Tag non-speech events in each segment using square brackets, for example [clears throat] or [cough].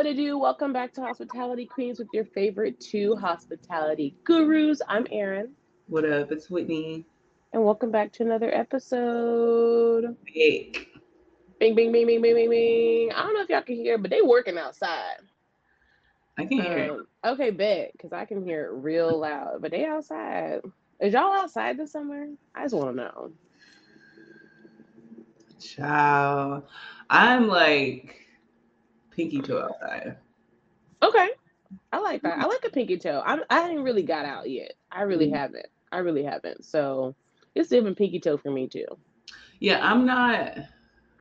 What to do? What to do? Welcome back to Hospitality Queens with your favorite two hospitality gurus. I'm Erin. What up? It's Whitney. And welcome back to another episode. Hey. Bing, bing, bing, bing, bing, bing, bing. I don't know if y'all can hear, but they working outside. I can hear um, Okay, bet, because I can hear it real loud. But they outside. Is y'all outside this summer? I just want to know. Ciao. I'm like pinky toe outside. Okay. I like that. I like a pinky toe. I'm I haven't really got out yet. I really mm-hmm. haven't. I really haven't. So it's different pinky toe for me too. Yeah, I'm not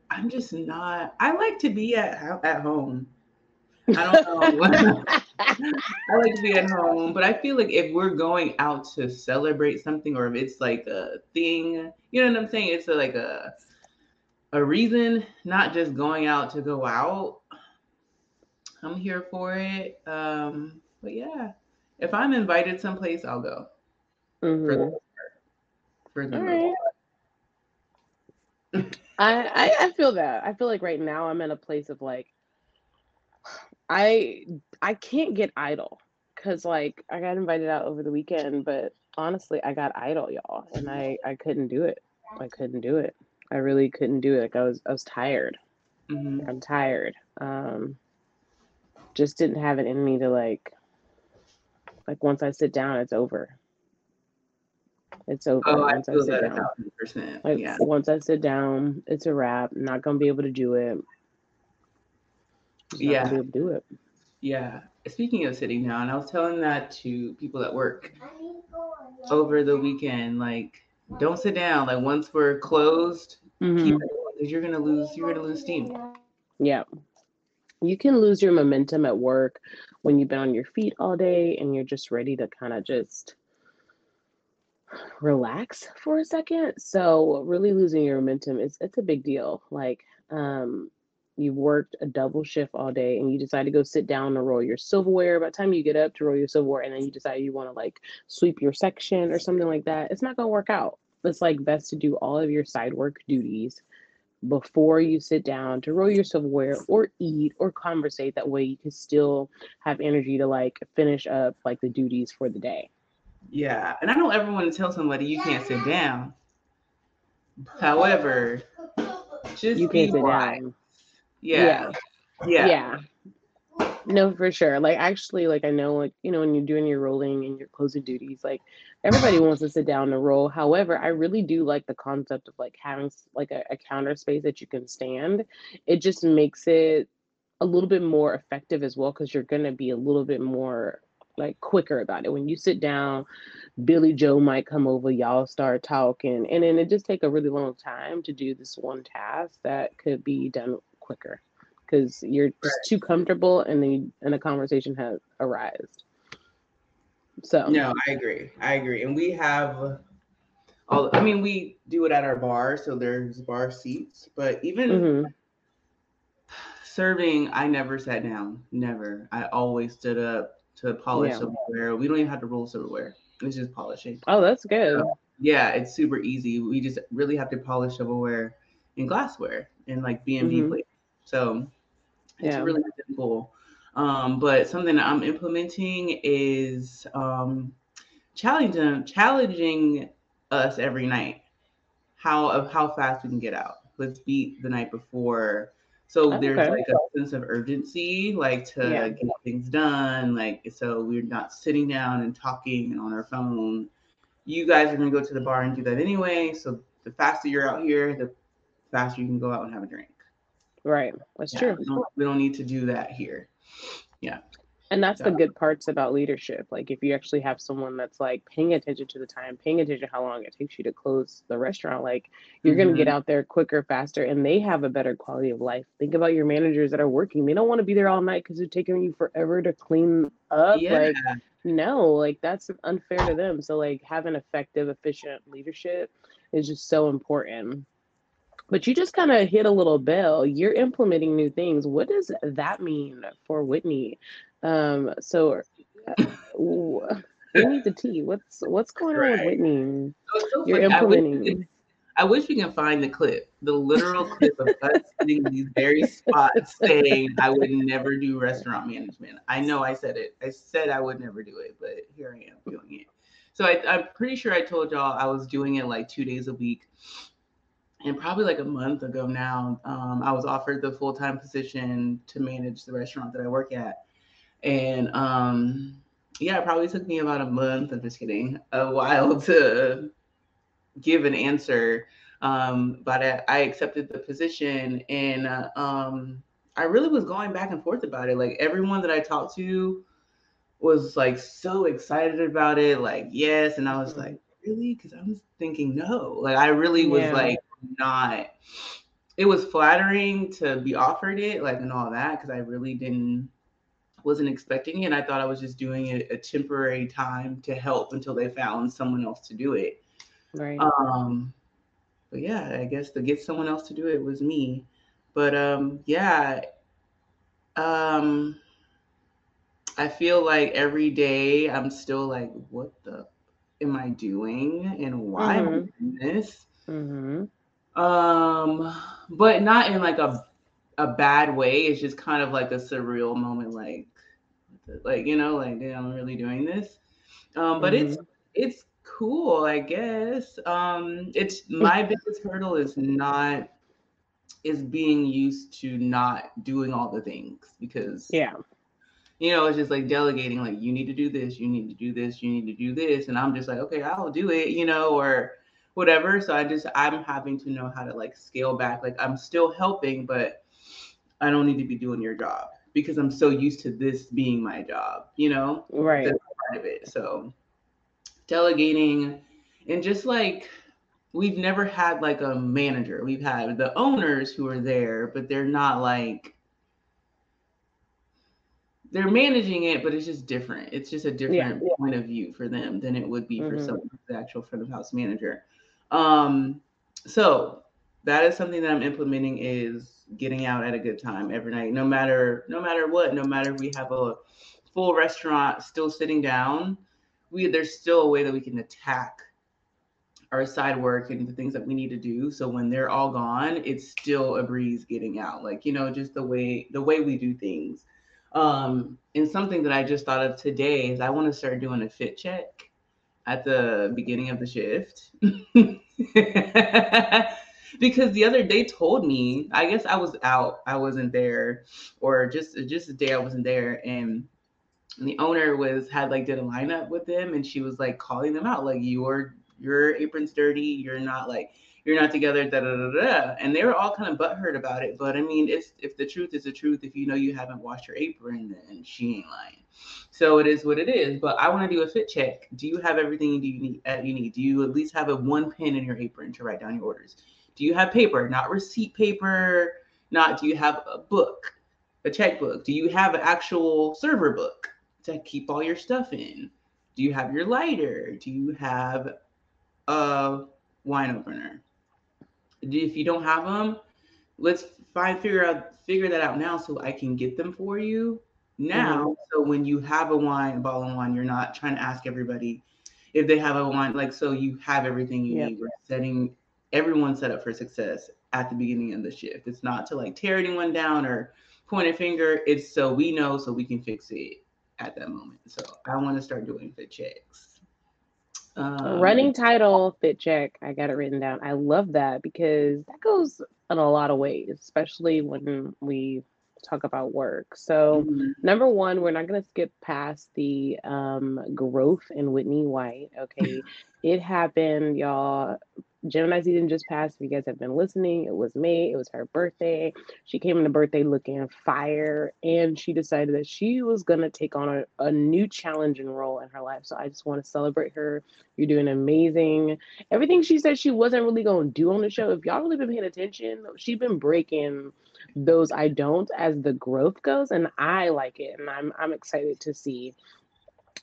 I'm just not I like to be at at home. I don't know. [laughs] I like to be at home, but I feel like if we're going out to celebrate something or if it's like a thing, you know what I'm saying? It's a, like a a reason, not just going out to go out. I'm here for it. Um, but yeah, if I'm invited someplace, I'll go. Mm-hmm. For the, for the right. I, I I feel that. I feel like right now I'm in a place of like I I can't get idle because like I got invited out over the weekend, but honestly I got idle, y'all, and I I couldn't do it. I couldn't do it. I really couldn't do it. Like I was I was tired. Mm-hmm. I'm tired. Um, just didn't have it in me to like like once I sit down, it's over. It's over. Oh, once I feel I sit that down. percent. Like yeah. once I sit down, it's a wrap. I'm not gonna be able to do it. yeah. Be able to do it. Yeah. Speaking of sitting down, and I was telling that to people at work over the weekend. Like, don't sit down. Like once we're closed, mm-hmm. keep it because you're gonna lose. You're gonna lose steam. Yeah, you can lose your momentum at work when you've been on your feet all day and you're just ready to kind of just relax for a second. So really losing your momentum is it's a big deal. Like um you've worked a double shift all day and you decide to go sit down and roll your silverware. By the time you get up to roll your silverware and then you decide you want to like sweep your section or something like that, it's not gonna work out. It's like best to do all of your side work duties before you sit down to roll your silverware or eat or conversate. That way you can still have energy to like finish up like the duties for the day. Yeah. And I don't ever want to tell somebody you can't sit down. However, just you can't sit down. Yeah. yeah. Yeah. No, for sure. Like actually, like I know, like you know, when you're doing your rolling and your closing duties, like everybody [laughs] wants to sit down and roll. However, I really do like the concept of like having like a, a counter space that you can stand. It just makes it a little bit more effective as well because you're gonna be a little bit more like quicker about it. When you sit down, Billy Joe might come over, y'all start talking, and then it just take a really long time to do this one task that could be done quicker because you're just right. too comfortable and the and a conversation has arisen. So no, I agree. I agree. And we have all I mean, we do it at our bar, so there's bar seats, but even mm-hmm. serving, I never sat down. Never. I always stood up to polish yeah. silverware. We don't even have to roll silverware. It's just polishing. Oh, that's good. So, yeah, it's super easy. We just really have to polish silverware and glassware and like B and B mm-hmm. plates. So it's yeah. really simple. Um, but something that I'm implementing is um, challenging challenging us every night how of how fast we can get out. Let's beat the night before. So okay. there's like a sense of urgency, like to yeah. get things done. Like so we're not sitting down and talking on our phone. You guys are gonna go to the bar and do that anyway. So the faster you're out here, the faster you can go out and have a drink. Right. That's yeah, true. We don't, we don't, need to do that here. Yeah. And that's so. the good parts about leadership. Like if you actually have someone that's like paying attention to the time, paying attention to how long it takes you to close the restaurant, like you're mm-hmm. gonna get out there quicker, faster, and they have a better quality of life. Think about your managers that are working. They don't want to be there all night because it's taking you forever to clean up. Yeah. Like no, like that's unfair to them. So like having effective, efficient leadership is just so important. But you just kind of hit a little bell. You're implementing new things. What does that mean for Whitney? Um, so uh, we need the tea. What's what's going right. on with Whitney? So You're implementing. I wish we can find the clip, the literal clip of us [laughs] sitting in these very spots saying I would never do restaurant management. I know I said it. I said I would never do it, but here I am doing it. So I, I'm pretty sure I told y'all I was doing it like two days a week. And probably like a month ago now, um, I was offered the full time position to manage the restaurant that I work at. And um, yeah, it probably took me about a month. I'm just kidding, a while to give an answer. Um, but I, I, accepted the position, and uh, um, I really was going back and forth about it. Like everyone that I talked to was like so excited about it, like yes, and I was mm-hmm. like, really? Because I was thinking no. Like I really was yeah. like not. It was flattering to be offered it, like and all that, because I really didn't wasn't expecting it. I thought I was just doing it a temporary time to help until they found someone else to do it. Right. Um, but yeah, I guess to get someone else to do it was me. But um, yeah, um, I feel like every day I'm still like, what the am I doing and why mm-hmm. am I mm-hmm. doing this? Mm-hmm. Um, but not in like a a bad way. It's just kind of like a surreal moment, like like you know, like damn, I'm really doing this. Um, but mm-hmm. it's it's cool, I guess. Um, it's my biggest hurdle is not is being used to not doing all the things because yeah you know, it's just like delegating, like, you need to do this, you need to do this, you need to do this. And I'm just like, okay, I'll do it, you know, or whatever. So I just, I'm having to know how to like scale back. Like, I'm still helping, but I don't need to be doing your job because I'm so used to this being my job, you know? Right. That's part of it. So delegating and just like, we've never had like a manager. We've had the owners who are there, but they're not like, they're managing it, but it's just different. It's just a different yeah. point of view for them than it would be mm-hmm. for some the actual front of house manager. Um, so that is something that I'm implementing is getting out at a good time every night, no matter no matter what, no matter if we have a full restaurant still sitting down, we there's still a way that we can attack our side work and the things that we need to do. So when they're all gone, it's still a breeze getting out. Like, you know, just the way the way we do things. Um, and something that I just thought of today is I want to start doing a fit check at the beginning of the shift. [laughs] because the other day told me, I guess I was out, I wasn't there, or just just the day I wasn't there, and the owner was had like did a lineup with them, and she was like calling them out, like your your apron's dirty, you're not like you're not together, da da da da. And they were all kind of butthurt about it. But I mean, it's if the truth is the truth, if you know you haven't washed your apron, then she ain't lying. So it is what it is. But I want to do a fit check. Do you have everything you need? Uh, you need? Do you at least have a one pen in your apron to write down your orders? Do you have paper, not receipt paper? Not do you have a book, a checkbook? Do you have an actual server book to keep all your stuff in? Do you have your lighter? Do you have a wine opener? if you don't have them, let's find figure out figure that out now so I can get them for you now. Mm-hmm. So when you have a wine, a bottle of wine, you're not trying to ask everybody if they have a wine. Like so, you have everything you yep. need. We're setting everyone set up for success at the beginning of the shift. It's not to like tear anyone down or point a finger. It's so we know so we can fix it at that moment. So I want to start doing fit checks. Um, Running title fit check. I got it written down. I love that because that goes in a lot of ways, especially when we talk about work. So, mm-hmm. number one, we're not going to skip past the um, growth in Whitney White. Okay. [laughs] it happened, y'all. Gemini season just passed. If you guys have been listening, it was May. It was her birthday. She came in the birthday looking fire, and she decided that she was gonna take on a, a new challenge and role in her life. So I just want to celebrate her. You're doing amazing. Everything she said she wasn't really gonna do on the show. If y'all really been paying attention, she's been breaking those I don't as the growth goes, and I like it, and I'm I'm excited to see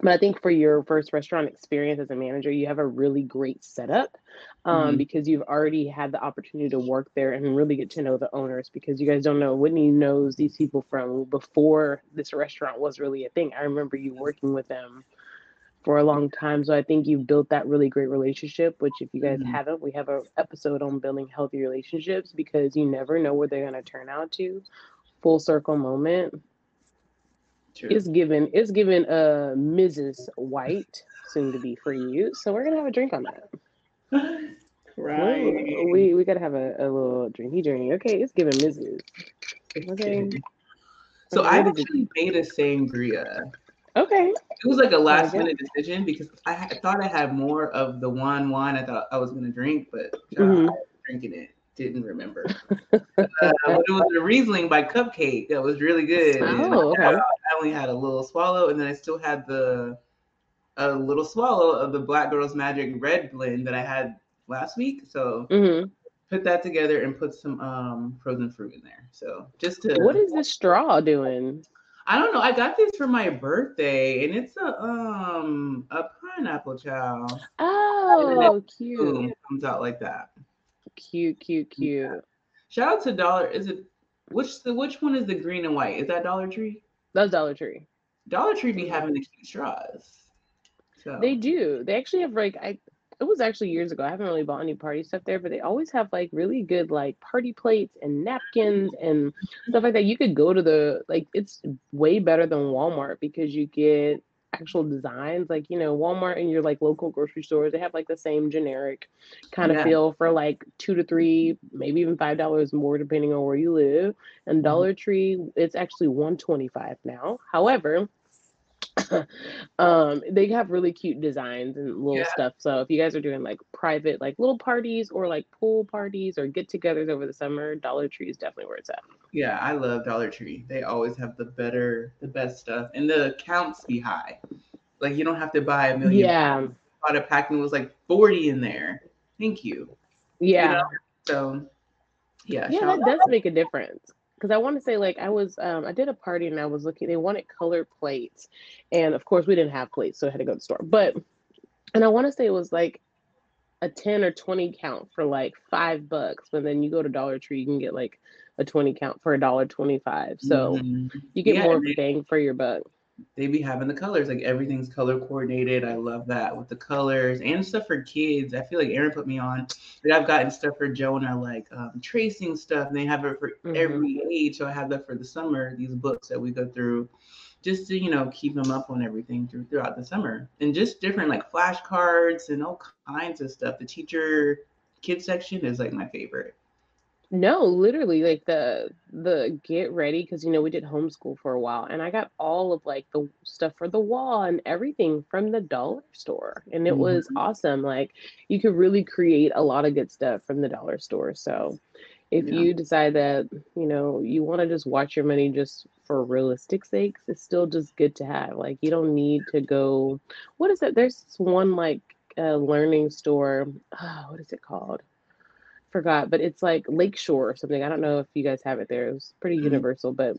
but I think for your first restaurant experience as a manager, you have a really great setup um, mm-hmm. because you've already had the opportunity to work there and really get to know the owners. Because you guys don't know, Whitney knows these people from before this restaurant was really a thing. I remember you working with them for a long time. So I think you've built that really great relationship, which if you guys mm-hmm. haven't, we have an episode on building healthy relationships because you never know where they're gonna turn out to. Full circle moment. True. It's given it's given uh Mrs. White, soon to be for you. So we're gonna have a drink on that. [laughs] Right. We we gotta have a, a little drinky drink. Okay, it's given Mrs. Okay. So I actually made a sangria. Okay. It was like a last minute decision because I, I thought I had more of the one wine I thought I was gonna drink, but mm-hmm. drinking it didn't remember. uh, but it was a Riesling by Cupcake that was really good. Oh, okay. I only had a little swallow, and then I still had the a little swallow of the Black Girls Magic Red blend that I had last week. So mm-hmm. put that together and put some um, frozen fruit in there. So just to what is the straw doing? I don't know. I got this for my birthday, and it's a um a pineapple chow. Oh, cute! It comes out like that. Cute, cute, cute. Yeah. Shout out to Dollar. Is it which the which one is the green and white? Is that Dollar Tree? That's Dollar Tree. Dollar Tree be having the cute straws. So. They do. They actually have like I it was actually years ago. I haven't really bought any party stuff there, but they always have like really good like party plates and napkins and stuff like that. You could go to the like it's way better than Walmart because you get actual designs like you know walmart and your like local grocery stores they have like the same generic kind of yeah. feel for like two to three maybe even five dollars more depending on where you live and mm-hmm. dollar tree it's actually 125 now however [coughs] um they have really cute designs and little yeah. stuff so if you guys are doing like private like little parties or like pool parties or get-togethers over the summer dollar tree is definitely where it's at. Yeah i love dollar tree. They always have the better the best stuff and the counts be high. Like you don't have to buy a million yeah. bought a pack and it was like 40 in there. Thank you. Yeah. you know? so yeah yeah that does make a difference because I want to say like I was um I did a party and I was looking they wanted colored plates. And of course we didn't have plates so I had to go to the store. But and I want to say it was like a 10 or 20 count for like five bucks but then you go to Dollar Tree you can get like a 20 count for a dollar 25 so mm-hmm. you get yeah, more bang for your buck they be having the colors like everything's color coordinated. I love that with the colors and stuff for kids. I feel like Erin put me on like i've gotten stuff for jonah like um, tracing stuff and they have it for mm-hmm. every age. So i have that for the summer these books that we go through just to you know keep them up on everything through, throughout the summer. And just different like flashcards and all kinds of stuff. The teacher kids section is like my favorite no, literally like the the get ready because you know we did homeschool for a while and I got all of like the stuff for the wall and everything from the dollar store and it was mm-hmm. awesome. Like you could really create a lot of good stuff from the dollar store. So if Yeah. you decide that you know you want to just watch your money just for realistic sakes, it's still just good to have. Like you don't need to go. What is it? There's this one like uh, learning store. Oh, what is it called? Forgot, but it's like Lakeshore or something. I don't know if you guys have it there. It was pretty mm-hmm. universal, but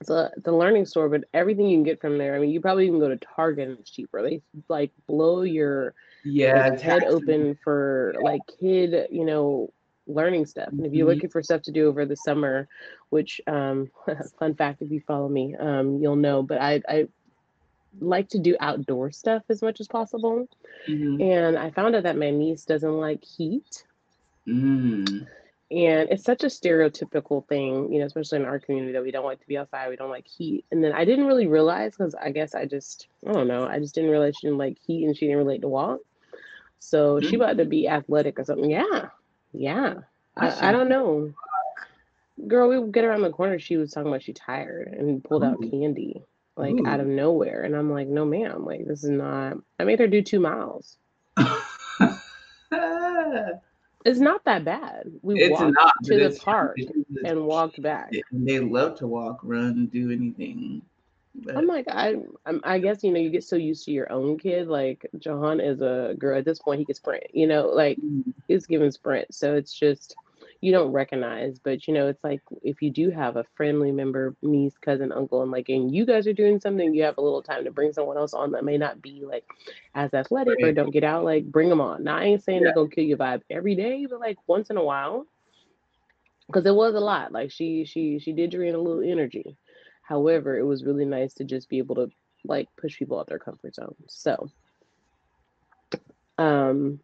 it's a the learning store. But everything you can get from there. I mean, you probably even go to Target and it's cheaper. They like blow your yeah like, head open for yeah. like kid, you know, learning stuff. And if you're mm-hmm. looking for stuff to do over the summer, which um [laughs] fun fact if you follow me, um you'll know, but I I like to do outdoor stuff as much as possible. Mm-hmm. And I found out that my niece doesn't like heat. Mm. And it's such a stereotypical thing, you know, especially in our community that we don't like to be outside, we don't like heat. And then I didn't really realize because I guess I just, I don't know, I just didn't realize she didn't like heat and she didn't relate to walk. So mm. she about to be athletic or something. Yeah. Yeah. I, I, don't know. Girl, we would get around the corner. She was talking about she tired and pulled Ooh. out candy like Ooh. out of nowhere. And I'm like, no, ma'am, like this is not. I made her do two miles. [laughs] It's not that bad. We it's walked not, to the park and walked back. They love to walk, run, do anything. But. I'm like, I, I'm, I guess you know, you get so used to your own kid. Like Johan is a girl at this point; he can sprint. You know, like mm-hmm. he's given sprint, so it's just you don't recognize but you know it's like if you do have a family member niece cousin uncle and like and you guys are doing something you have a little time to bring someone else on that may not be like as athletic right. or don't get out like bring them on now i ain't saying yeah. they're gonna kill your vibe every day but like once in a while because it was a lot like she she she did drain a little energy however it was really nice to just be able to like push people out their comfort zone. So, um,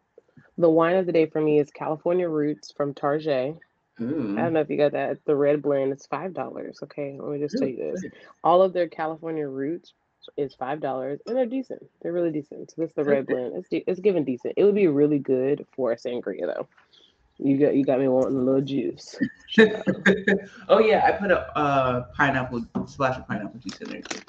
the wine of the day for me is California Roots from Tarjay. Ooh. I don't know if you got that. The red blend is five dollars. Okay, let me just tell you this: all of their California Roots is five dollars, and they're decent. They're really decent. So this is the red blend. It's de- it's given decent. It would be really good for a sangria though. You got you got me wanting a little juice. [laughs] oh yeah, I put a uh, pineapple splash of pineapple juice in there too.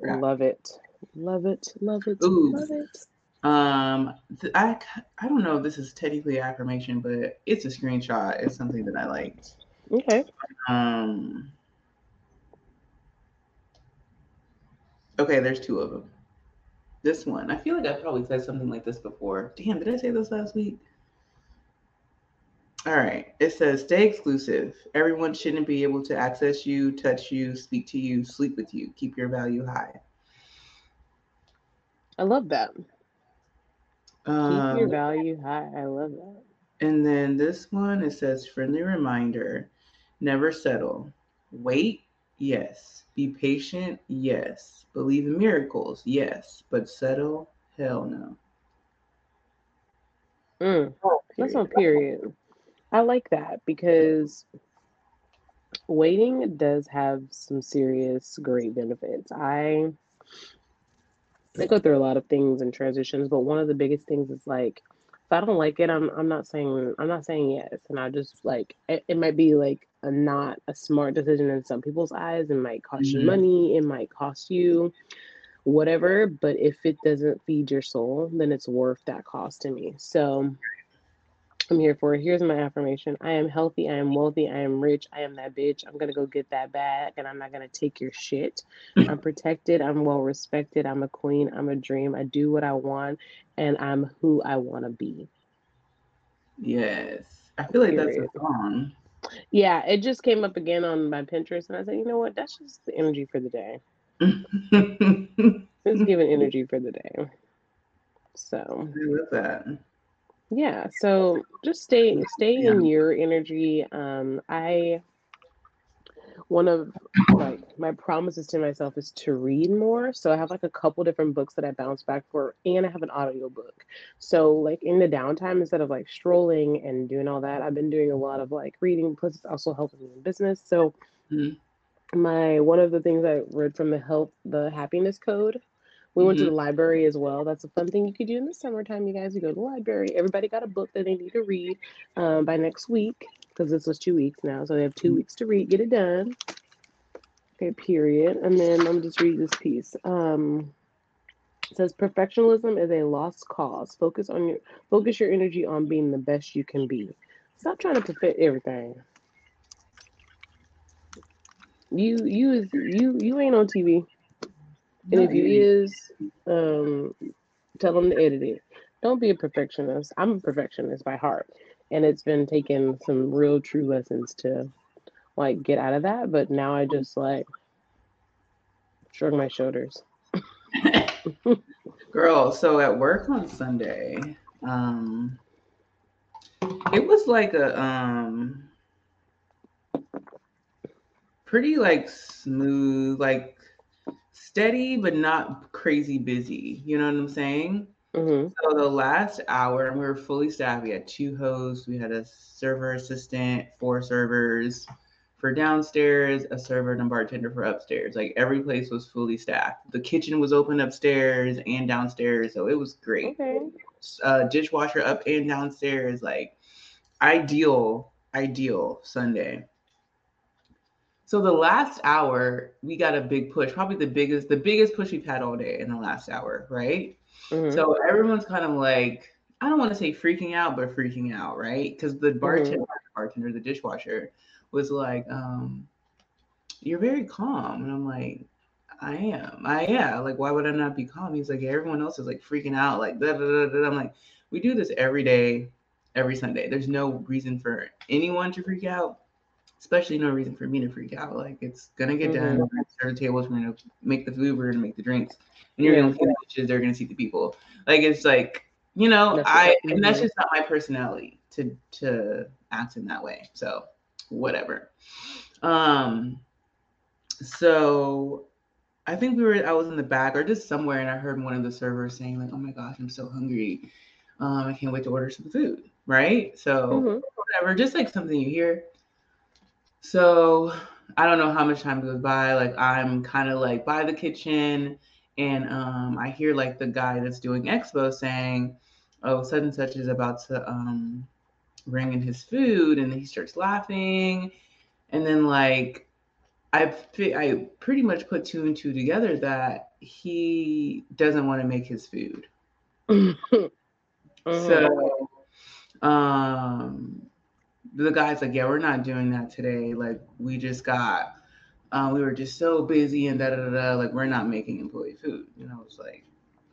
Love it, love it, love it, Ooh. love it. Um, th- I I don't know if this is technically affirmation, but it's a screenshot. It's something that I liked. Okay. Um. Okay, there's two of them. This one, I feel like I probably said something like this before. Damn, did I say this last week? All right. It says stay exclusive. Everyone shouldn't be able to access you, touch you, speak to you, sleep with you. Keep your value high. I love that. Um, Keep your um, value high. I love that. And then this one it says friendly reminder never settle. Wait, yes. Be patient, yes. Believe in miracles, yes. But settle, hell no. Mm, that's on period. I like that because waiting does have some serious great benefits. I I go through a lot of things and transitions, but one of the biggest things is like if I don't like it, I'm I'm not saying I'm not saying yes, and I just like it, it might be like a not a smart decision in some people's eyes. It might cost mm-hmm. you money. It might cost you whatever, but if it doesn't feed your soul, then it's worth that cost to me. So I'm here for. Here's my affirmation. I am healthy. I am wealthy. I am rich. I am that bitch. I'm going to go get that bag and I'm not going to take your shit. Hmm. I'm protected. I'm well respected. I'm a queen. I'm a dream. I do what I want and I'm who I want to be. Yes. I feel like Period. that's a song. Yeah, it just came up again on my Pinterest and I said, you know what? That's just the energy for the day. [laughs] it's giving energy for the day. So I love that. Yeah, so just stay stay yeah. in your energy. Um, I one of like my promises to myself is to read more. So I have like a couple different books that I bounce back for, and I have an audio book. So like in the downtime, instead of like strolling and doing all that, I've been doing a lot of like reading. Plus, it's also helping me in business. So mm-hmm. my one of the things I read from the help the happiness code we went mm-hmm. to the library as well. That's a fun thing you could do in the summertime, you guys. You go to the library. Everybody got a book that they need to read um, by next week because this was two weeks now. So they have 2 mm-hmm. weeks to read, get it done. Okay, period. And then I'm just read this piece. Um, it says perfectionism is a lost cause. Focus on your focus your energy on being the best you can be. Stop trying to perfect everything. You you you you ain't on TV. And if you is, um, tell them to edit it. Don't be a perfectionist. I'm a perfectionist by heart, and it's been taking some real true lessons to like get out of that. But now I just like shrug my shoulders. [laughs] Girl, so at work on Sunday, um, it was like a um pretty like smooth, like steady but not crazy busy. You know what I'm saying? Mm-hmm. So the last hour, we were fully staffed. We had two hosts, we had a server assistant, four servers for downstairs, a server and a bartender for upstairs. Like every place was fully staffed. The kitchen was open upstairs and downstairs, so it was great. Okay. Uh, dishwasher up and downstairs, like ideal, ideal Sunday. So the last hour, we got a big push, probably the biggest, the biggest push we've had all day in the last hour, right? Mm-hmm. So everyone's kind of like, I don't want to say freaking out, but freaking out, right? Because the bartender, mm-hmm. bartender, the dishwasher, was like, um, "You're very calm," and I'm like, "I am, I am." Like, why would I not be calm? He's like, everyone else is like freaking out, like da da da da. I'm like, we do this every day, every Sunday. There's no reason for anyone to freak out especially no reason for me to freak out. Like it's gonna get mm-hmm. done. We're gonna serve the tables. We're gonna make the food. We're gonna make the drinks, and you're yeah. gonna see the dishes. They're gonna see the people. Like it's like you know, that's I and that's just not my personality to to act in that way. So whatever. Um. So I think we were I was in the back or just somewhere and I heard one of the servers saying like, "Oh my gosh, I'm so hungry. Um, I can't wait to order some food." Right? So mm-hmm. whatever, just like something you hear. So I don't know how much time goes by. Like I'm kind of like by the kitchen and um, I hear like the guy that's doing expo saying, "Oh, such and such is about to um, bring in his food," and he starts laughing, and then like I I pretty much put two and two together that he doesn't want to make his food. [laughs] uh-huh. So, um, the guy's like, "Yeah, we're not doing that today. Like, we just got." um, we were just so busy and da da da. Like we're not making employee food. You know, it's like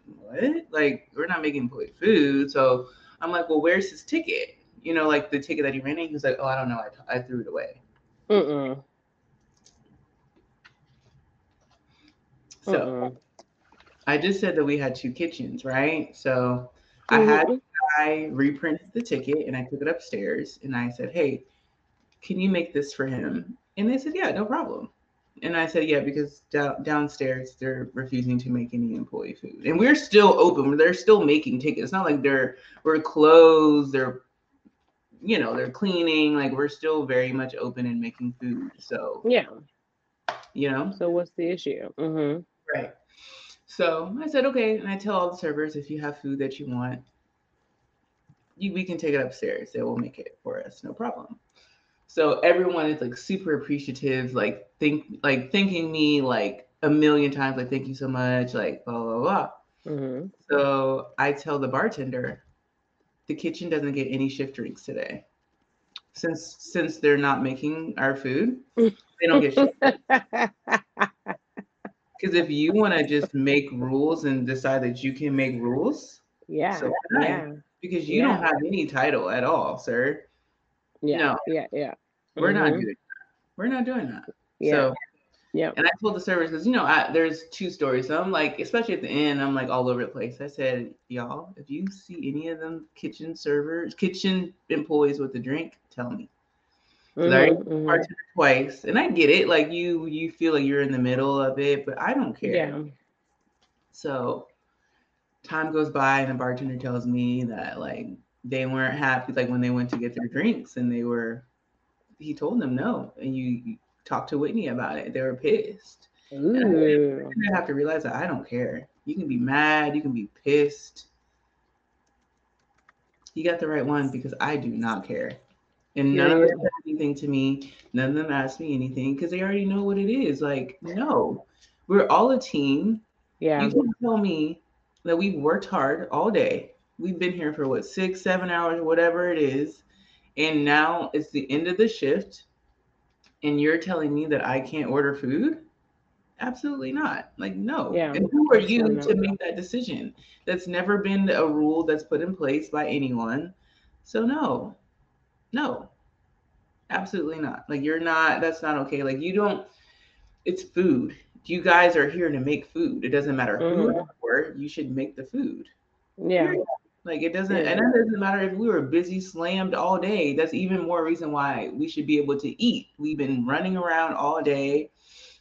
what? Like we're not making employee food. So I'm like, well, where's his ticket? You know, like the ticket that he ran in. He's like, oh, I don't know. I, I threw it away. Mm-mm. So Mm-mm. I just said that we had two kitchens, right? So mm-hmm. I had I reprinted the ticket and I took it upstairs and I said, hey, can you make this for him? And they said, yeah, no problem. And I said, yeah, because down, downstairs they're refusing to make any employee food, and we're still open. They're still making tickets. It's not like they're we're closed. They're you know they're cleaning. Like we're still very much open and making food. So yeah, you know. So what's the issue? Mm-hmm. Right. So I said, okay, and I tell all the servers if you have food that you want, you, we can take it upstairs. They will make it for us, no problem. So everyone is like super appreciative, like think like thanking me like a million times, like thank you so much, like blah blah blah. Mm-hmm. So I tell the bartender, the kitchen doesn't get any shift drinks today, since since they're not making our food, they don't get shift. [laughs] Because if you want to just make rules and decide that you can make rules, yeah, so yeah. Because you yeah. don't have any title at all, sir. Yeah. No. Yeah. Yeah. We're mm-hmm. not doing that. We're not doing that. Yeah. So yeah. And I told the servers because you know I, there's two stories. So I'm like, especially at the end, I'm like all over the place. I said, y'all, if you see any of them kitchen servers, kitchen employees with a drink, tell me. Mm-hmm, mm-hmm. twice, and I get it. Like you, you feel like you're in the middle of it, but I don't care. Yeah. So time goes by, and the bartender tells me that like they weren't happy like when they went to get their drinks and they were he told them no and you, you talked to whitney about it. They were pissed. Ooh. I have to realize that i don't care. You can be mad you can be pissed. You got the right one because i do not care. And none yeah, of them said anything to me. None of them asked me anything because they already know what it is. Like no. We're all a team. Yeah. You can tell me that we've worked hard all day we've been here for what six, seven hours, whatever it is, and now it's the end of the shift, and you're telling me that I can't order food? Absolutely not. Like, no. Yeah. And who are you to make that decision? That's never been a rule that's put in place by anyone. So no, no, absolutely not. Like you're not. That's not okay. Like you don't. It's food. You guys are here to make food. It doesn't matter who mm-hmm. or you should make the food. Yeah. Like it doesn't, yeah. and it doesn't matter if we were busy, slammed all day. That's even more reason why we should be able to eat. We've been running around all day.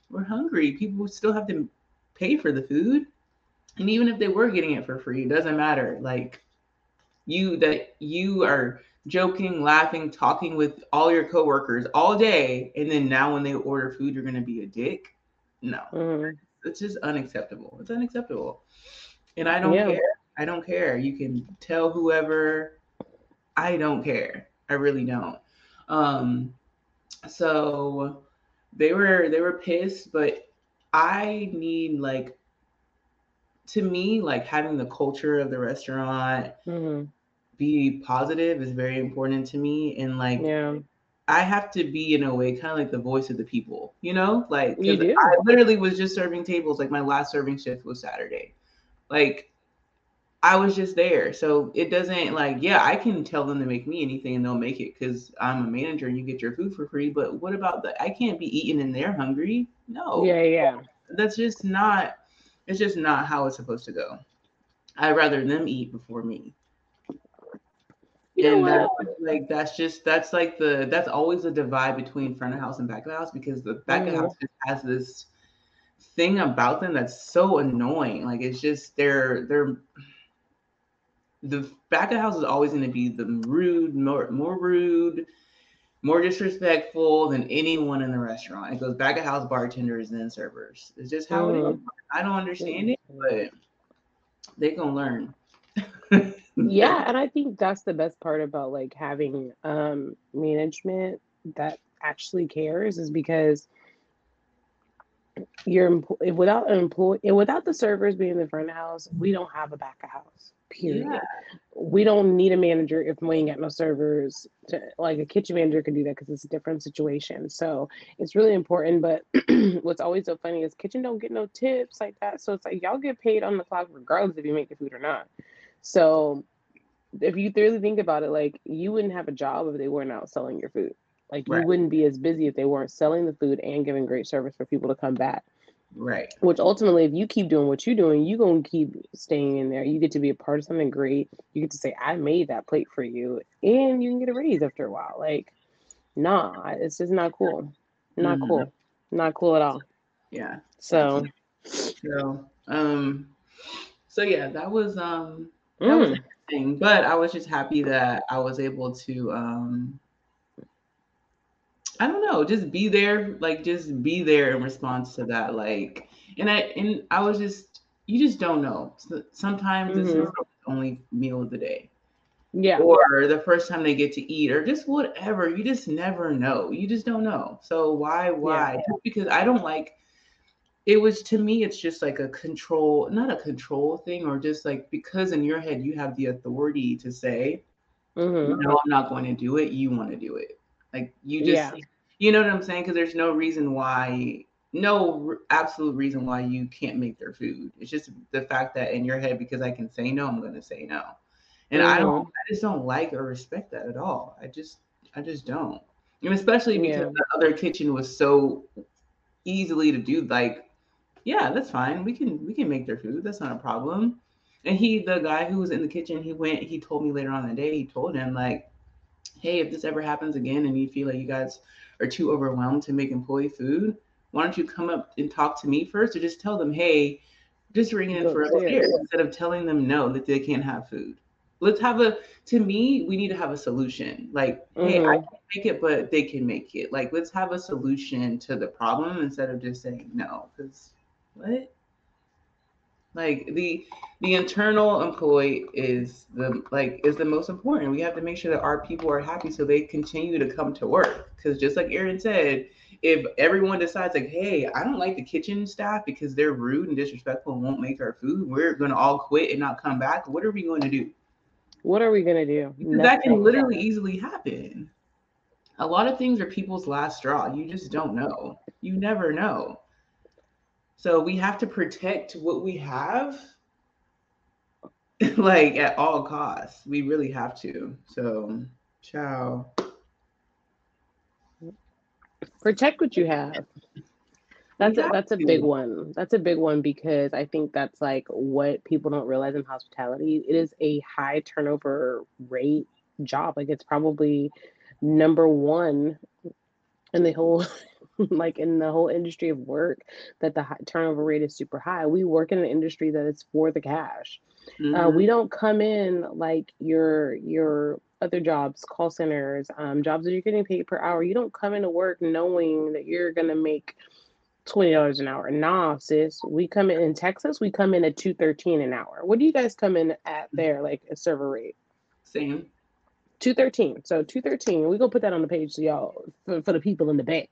We're hungry. People still have to pay for the food, and even if they were getting it for free, it doesn't matter. Like you, that you are joking, laughing, talking with all your coworkers all day, and then now when they order food, you're gonna be a dick. No, mm. it's just unacceptable. It's unacceptable, and I don't yeah. care. I don't care. You can tell whoever. I don't care. I really don't. Um, so they were they were pissed, but I need like to me like having the culture of the restaurant mm-hmm. be positive is very important to me and like yeah. I have to be in a way kind of like the voice of the people, you know? Like I literally was just serving tables like my last serving shift was Saturday. Like I was just there. So it doesn't like, yeah, I can tell them to make me anything and they'll make it because I'm a manager and you get your food for free. But what about the I can't be eating and they're hungry? No. Yeah, yeah. That's just not it's just not how it's supposed to go. I'd rather them eat before me. You and that's like that's just that's like the that's always a divide between front of house and back of house because the back mm. of house has this thing about them that's so annoying. Like it's just they're they're the back of house is always going to be the rude, more more rude, more disrespectful than anyone in the restaurant. It goes back of house bartenders and then servers. It's just how mm. it is. I don't understand it, but they gonna learn. [laughs] yeah, and I think that's the best part about like having um management that actually cares is because you're without an employee without the servers being in the front of house, we don't have a back of house. Period. Yeah. We don't need a manager if we ain't got no servers. To, like a kitchen manager could do that because it's a different situation. So it's really important. But [clears throat] what's always so funny is kitchen don't get no tips like that. So it's like y'all get paid on the clock regardless if you make the food or not. So if you really think about it, like you wouldn't have a job if they weren't out selling your food. Like right. you wouldn't be as busy if they weren't selling the food and giving great service for people to come back. Right. Which ultimately, if you keep doing what you're doing, you're gonna keep staying in there. You get to be a part of something great. You get to say, "I made that plate for you," and you can get a raise after a while. Like, nah, it's just not cool. Not mm-hmm. cool. Not cool at all. Yeah. So. So, um, so yeah, that was um, that mm. was interesting. But I was just happy that I was able to um I don't know, just be there, like just be there in response to that. Like, and I and I was just, you just don't know. Sometimes mm-hmm. it's the only meal of the day. Yeah. Or the first time they get to eat, or just whatever. You just never know. You just don't know. So why, why? Yeah. Just because I don't like it was to me, it's just like a control, not a control thing, or just like because in your head you have the authority to say, mm-hmm. no, I'm not going to do it. You want to do it. Like you just, yeah. you know what I'm saying? Because there's no reason why, no absolute reason why you can't make their food. It's just the fact that in your head, because I can say no, I'm going to say no. And mm-hmm. I don't, mm-hmm. I just don't like or respect that at all. I just, I just don't. And especially because yeah. the other kitchen was so easily to do. Like, yeah, that's fine. We can, we can make their food. That's not a problem. And he, the guy who was in the kitchen, he went, he told me later on the day, he told him like, hey, if this ever happens again and you feel like you guys are too overwhelmed to make employee food, why don't you come up and talk to me first or just tell them, hey, just ring in for upstairs instead of telling them no that they can't have food. Let's have a to me, we need to have a solution. Like, mm-hmm. hey, I mm-hmm. can't make it, but they can make it. Like, let's have a solution to the problem instead of just saying no. Because what? Like the the internal employee is the like is the most important. We have to make sure that our people are happy so they continue to come to work. Because just like Erin said, if everyone decides like, hey, I don't like the kitchen staff because they're rude and disrespectful and won't make our food, we're gonna all quit and not come back. What are we going to do? What are we gonna do? That can literally easily happen. A lot of things are people's last straw. You just don't know. You never know. So we have to protect what we have [laughs] like at all costs. We really have to. So, ciao. Protect what you have. That's a, that's a big one. That's a big one because I think that's like what people don't realize in hospitality. It is a high turnover rate job. Like it's probably number one in the whole [laughs] [laughs] like in the whole industry of work that the high, turnover rate is super high. We work in an industry that is for the cash. Mm-hmm. Uh, we mm-hmm. don't come in like your your other jobs, call centers, um, jobs that you're getting paid per hour. You don't come into work knowing that you're gonna make twenty dollars an hour. Nah, sis. We come in in Texas. We come in at two thirteen an hour. What do you guys come in at there, like a server rate? Same. 213. So 213. We gonna put that on the page so y'all for, for the people in the back.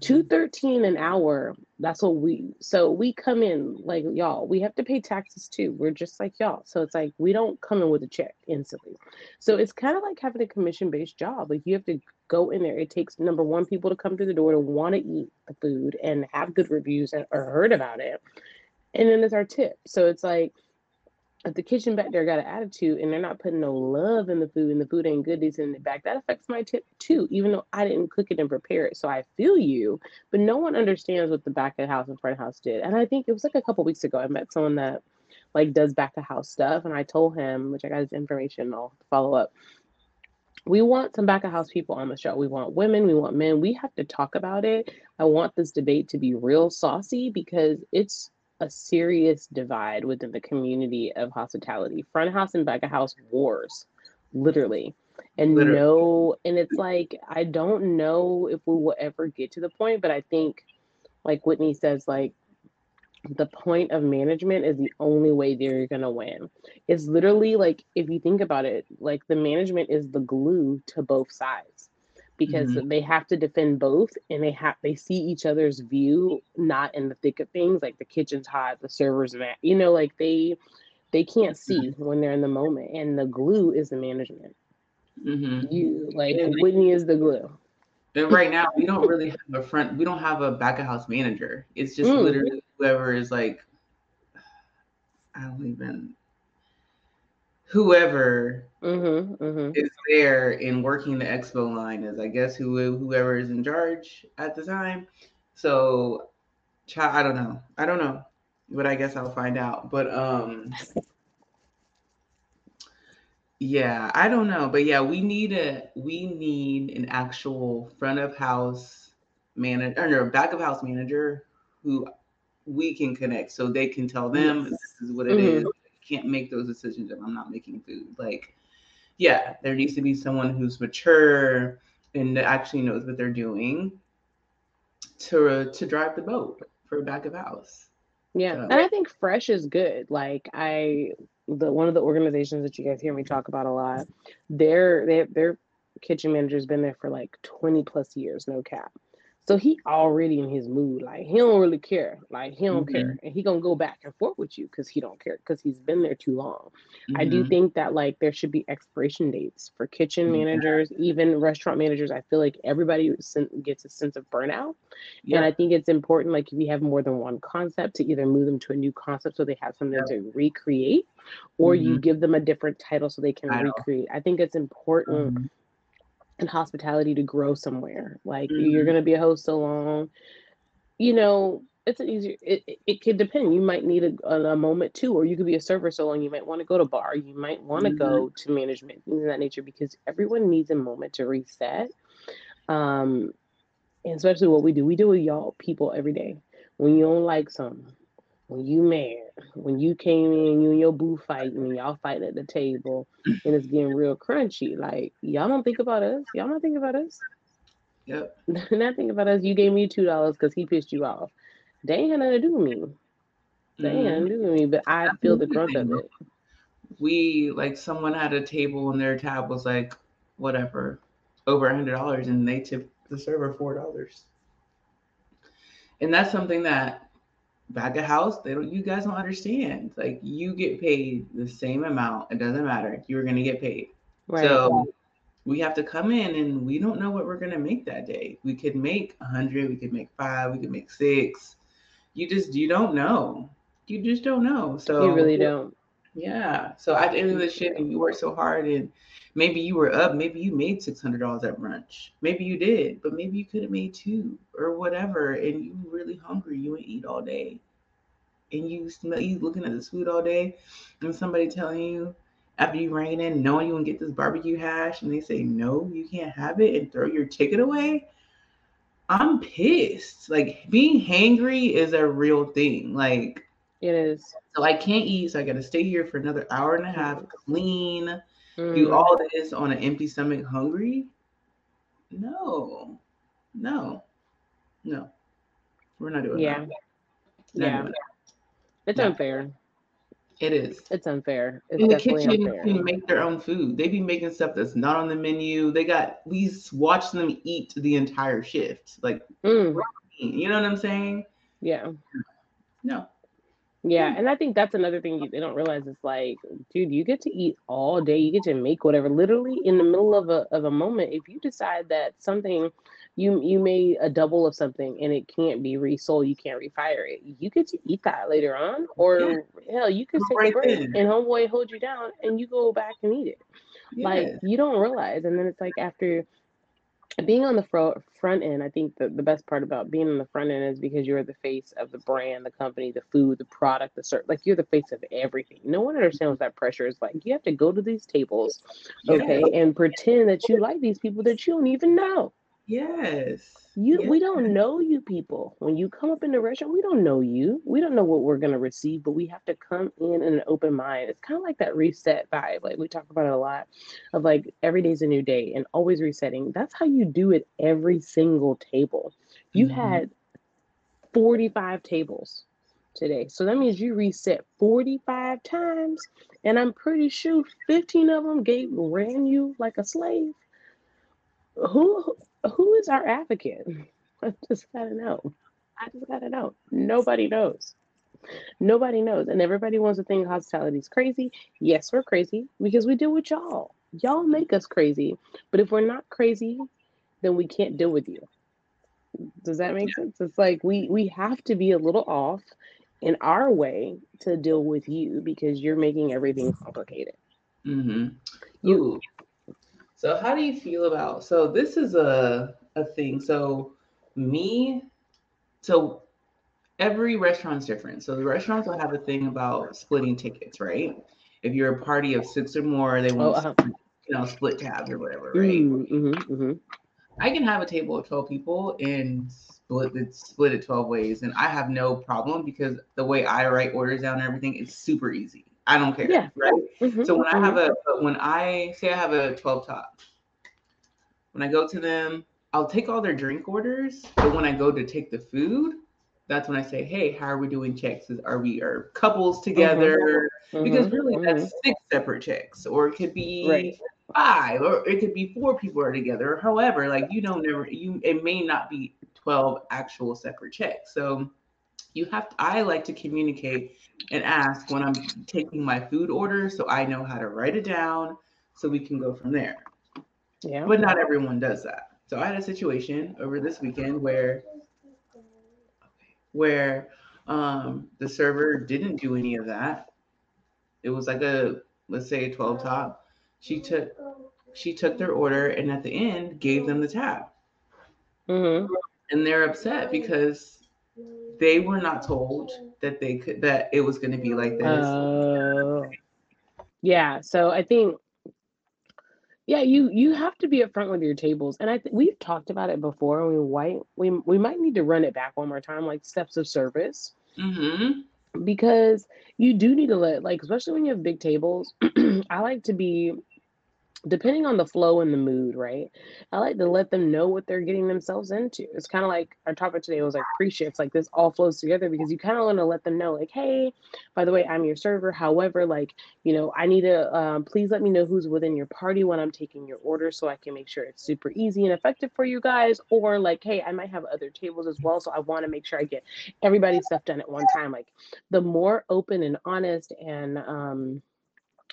213 an hour that's what we so we come in like y'all we have to pay taxes too. We're just like y'all. So it's like we don't come in with a check instantly. So it's kind of like having a commission based job. Like you have to go in there. It takes number one people to come to the door to want to eat the food and have good reviews or heard about it. And then there's our tip. So it's like if the kitchen back there got an attitude and they're not putting no love in the food and the food ain't good, they send it back. That affects my tip too, even though I didn't cook it and prepare it. So I feel you, but no one understands what the back of the house and front of house did. And I think it was like a couple weeks ago, I met someone that like does back of house stuff, and I told him, which I got his information, I'll follow up. we want some back of house people on the show. We want women, we want men. We have to talk about it. I want this debate to be real saucy because it's a serious divide within the community of hospitality. Front house and back of house wars, literally. And literally. no, and it's like I don't know if we will ever get to the point, but I think like Whitney says, like the point of management is the only way they're gonna win. It's literally like if you think about it, like the management is the glue to both sides because mm-hmm. they have to defend both and they have they see each other's view not in the thick of things like the kitchen's hot the server's mad you know like they they can't see when they're in the moment and the glue is the management mm-hmm. you like whitney is the glue and right now we don't really have a front we don't have a back of house manager it's just mm. literally whoever is like i don't even whoever mm-hmm, mm-hmm. is there in working the expo line is, I guess, who whoever is in charge at the time. So, I don't know. I don't know, but I guess I'll find out. But um, yeah, I don't know, but yeah, we need a we need an actual front of house manager or back of house manager who we can connect so they can tell them yes. this is what it mm-hmm. is can't make those decisions if I'm not making food. Like, yeah, there needs to be someone who's mature and actually knows what they're doing to uh, to drive the boat for a back of house. Yeah, so. and I think fresh is good. Like I, the one of the organizations that you guys hear me talk about a lot, their they, their kitchen manager's been there for like twenty plus years, no cap. So he already in his mood, like he don't really care, like he don't mm-hmm. care, and he gonna go back and forth with you because he don't care because he's been there too long. Mm-hmm. I do mm-hmm. think that like there should be expiration dates for kitchen managers, even restaurant managers. I feel like everybody gets a sense of burnout, yeah. and I think it's important. Like if you have more than one concept, to either move them to a new concept so they have something yeah. to recreate, or mm-hmm. you give them a different title so they can I recreate. I think it's important mm-hmm and hospitality to grow somewhere. Like mm-hmm. you're going to be a host so long, you know, it's an easier, it, it, it could depend. You might need a, a, moment too, or you could be a server so long. You might want to go to bar. You might want to mm-hmm. go to management, things of that nature, because everyone needs a moment to reset. Um, and especially what we do, we do with y'all people every day. When you don't like something, when you mad, when you came in, you and your boo fighting, and y'all fighting at the table, and it's getting real crunchy. Like y'all don't think about us. Y'all don't think about us. Yep. [laughs] not think about us. You gave me two dollars because he pissed you off. They ain't had nothing to do with me. They ain't mm-hmm. nothing to do with me, but I feel the brunt of it. We like someone had a table and their tab was like whatever over a hundred dollars, and they tipped the server four dollars. And that's something that back of house, they don't you guys don't understand. Like you get paid the same amount. It doesn't matter. You're gonna get paid. Right. So we have to come in and we don't know what we're gonna make that day. We could make a hundred, we could make five, we could make six. You just you don't know. You just don't know. So you really don't. Yeah. So at the end of the shift, and you worked so hard, and maybe you were up, maybe you made six hundred dollars at brunch. Maybe you did, but maybe you could have made two or whatever, and you really hungry. You would eat all day, and you smell you looking at this food all day, and somebody telling you after you ran in, knowing you can get this barbecue hash, and they say no, you can't have it, and throw your ticket away. I'm pissed. Like being hangry is a real thing. Like it is. So I can't eat. So I got to stay here for another hour and a half, clean, mm. do all this on an empty stomach, hungry. No, no, no. We're not doing yeah. that. Yeah. Yeah. It's no. unfair. It is. It's unfair. It's In the kitchen, unfair. can make their own food. They be making stuff that's not on the menu. They got we watch them eat the entire shift. Like, mm. you know what I'm saying? Yeah. No. Yeah, and I think that's another thing they don't realize is like, dude, you get to eat all day. You get to make whatever. Literally in the middle of a of a moment, if you decide that something you you made a double of something and it can't be resold, you can't refire it. You get to eat that later on, or yeah. hell, you can take right a break then. and homeboy hold you down and you go back and eat it. Yeah. Like you don't realize, and then it's like after being on the front front end, I think the, the best part about being on the front end is because you're the face of the brand, the company, the food, the product, the service. Like you're the face of everything. No one understands that pressure is like. You have to go to these tables, okay, and pretend that you like these people that you don't even know. Yes. You yes. we don't know you people. When you come up in the restaurant, we don't know you. We don't know what we're gonna receive, but we have to come in in an open mind. It's kind of like that reset vibe. Like we talk about it a lot of like every day's a new day and always resetting. That's how you do it every single table. You mm-hmm. had 45 tables today. So that means you reset 45 times. And I'm pretty sure 15 of them gave ran you like a slave. Who who is our advocate? [laughs] I just gotta know. I just gotta know. Nobody knows. Nobody knows. And everybody wants to think hospitality is crazy. Yes, we're crazy because we deal with y'all. Y'all make us crazy. But if we're not crazy, then we can't deal with you. Does that make sense? It's like we we have to be a little off in our way to deal with you because you're making everything complicated. Mm-hmm. You so how do you feel about so this is a a thing. So me, so every restaurant's different. So the restaurants will have a thing about splitting tickets, right? If you're a party of six or more, they want oh, uh-huh. you know split tabs or whatever, right? Mm-hmm, mm-hmm. I can have a table of twelve people and split it split it twelve ways, and I have no problem because the way I write orders down and everything is super easy. I don't care. Yeah. Right. Mm-hmm, so when I have mm-hmm. a when I say I have a 12 top, when I go to them, I'll take all their drink orders, but when I go to take the food, that's when I say, "Hey, how are we doing checks? Are we are couples together?" Mm-hmm. Because really, mm-hmm. that's six separate checks, or it could be right. five, or it could be four people are together. Or however, like you don't never you it may not be twelve actual separate checks. So you have to, I like to communicate and ask when I'm taking my food order so I know how to write it down so we can go from there. Yeah. But not everyone does that. So I had a situation over this weekend where where um, the server didn't do any of that. It was like a let's say a 12 top. She took she took their order and at the end gave them the tab. Mm-hmm. And they're upset because they were not told that they could that it was going to be like this. Uh, yeah, so I think yeah, you you have to be upfront with your tables, and I th- we've talked about it before. We might we we might need to run it back one more time, like steps of service, mm-hmm. because you do need to let like especially when you have big tables. [clears throat] I like to be depending on the flow and the mood, right? I like to let them know what they're getting themselves into. It's kind of like our topic today was like pre-shifts, like this all flows together because you kind of want to let them know, like, hey, by the way, I'm your server. However, like, you know, I need to um, please let me know who's within your party when I'm taking your order so I can make sure it's super easy and effective for you guys. Or like, hey, I might have other tables as well. So I want to make sure I get everybody's stuff done at one time. Like the more open and honest and um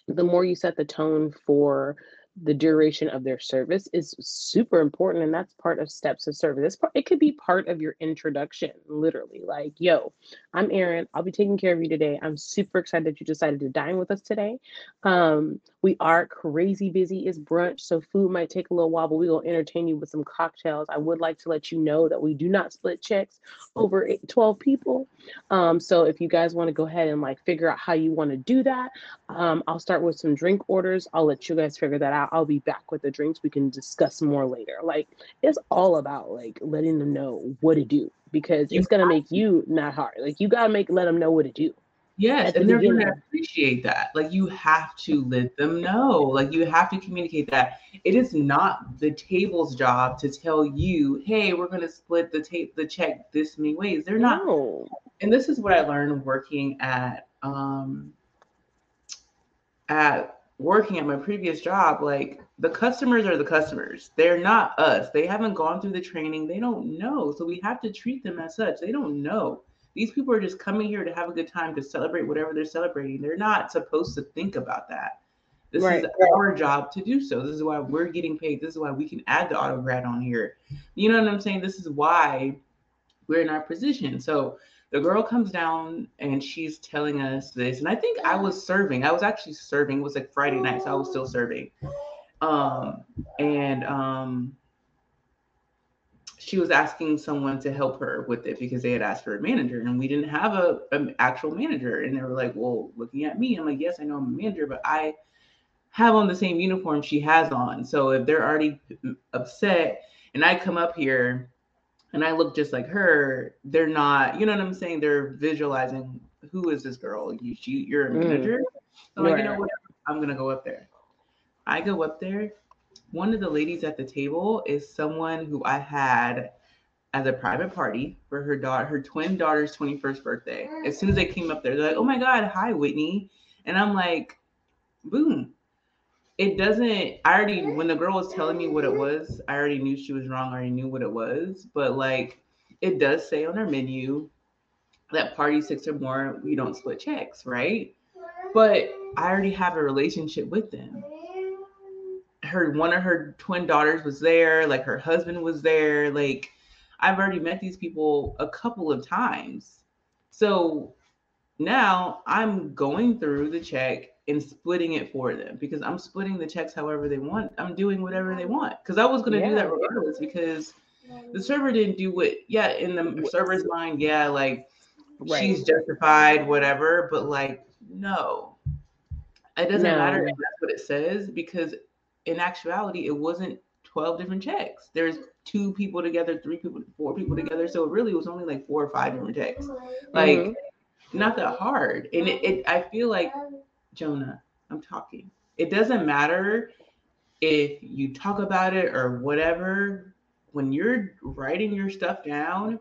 the more you set the tone for the duration of their service is super important and that's part of steps of service. It's part, it could be part of your introduction literally like yo i'm Erin i'll be taking care of you today. I'm super excited that you decided to dine with us today. Um, we are crazy busy. It's brunch so food might take a little while but we will entertain you with some cocktails. I would like to let you know that we do not split checks over eight, 12 people. Um, so if you guys want to go ahead and like figure out how you want to do that um, i'll start with some drink orders. I'll let you guys figure that out I'll be back with the drinks. We can discuss more later. Like it's all about like letting them know what to do because it's gonna make you not hard. Like you gotta make let them know what to do. Yes, and the they're beginning. gonna appreciate that. Like you have to let them know. Like you have to communicate that. It is not the table's job to tell you, hey, we're gonna split the tape the check this many ways. They're not. No. And this is what I learned working at um at working at my previous job, like the customers are the customers. They're not us. They haven't gone through the training. They don't know. So we have to treat them as such. They don't know. These people are just coming here to have a good time to celebrate whatever they're celebrating. They're not supposed to think about that. This right. is our job to do so. This is why we're getting paid. This is why we can add the auto grat on here. You know what I'm saying? This is why we're in our position. So the girl comes down and she's telling us this and i think i was serving. I was actually serving. It was like friday night so i was still serving. Um and um she was asking someone to help her with it because they had asked for a manager and we didn't have a an actual manager. And they were like well looking at me i'm like yes i know i'm a manager but i have on the same uniform she has on. So if they're already upset and i come up here and i look just like her they're not you know what i'm saying they're visualizing who is this girl you she, you're a mm. manager mm. i'm like you know what i'm gonna go up there i go up there one of the ladies at the table is someone who I had as a private party for her daughter, her twin daughter's 21st birthday. As soon as they came up there, they're like, oh my God, hi, Whitney. And I'm like, boom. It doesn't, I already, when the girl was telling me what it was, I already knew she was wrong. I already knew what it was. But like, it does say on our menu that party six or more, we don't split checks, right? But I already have a relationship with them her one of her twin daughters was there, like her husband was there. Like I've already met these people a couple of times. So now I'm going through the check and splitting it for them because I'm splitting the checks however they want. I'm doing whatever they want because I was going to yeah. do that regardless because the server didn't do what, yeah, in the server's mind, yeah, like right. she's justified, whatever, but like, no, it doesn't no. matter if that's what it says because in actuality, it wasn't 12 different checks. There's two people together, three people, four people together. So it really was only like four or five different checks. Like mm-hmm. not that hard. And it, it I feel like Jonah, I'm talking. It doesn't matter if you talk about it or whatever. When you're writing your stuff down,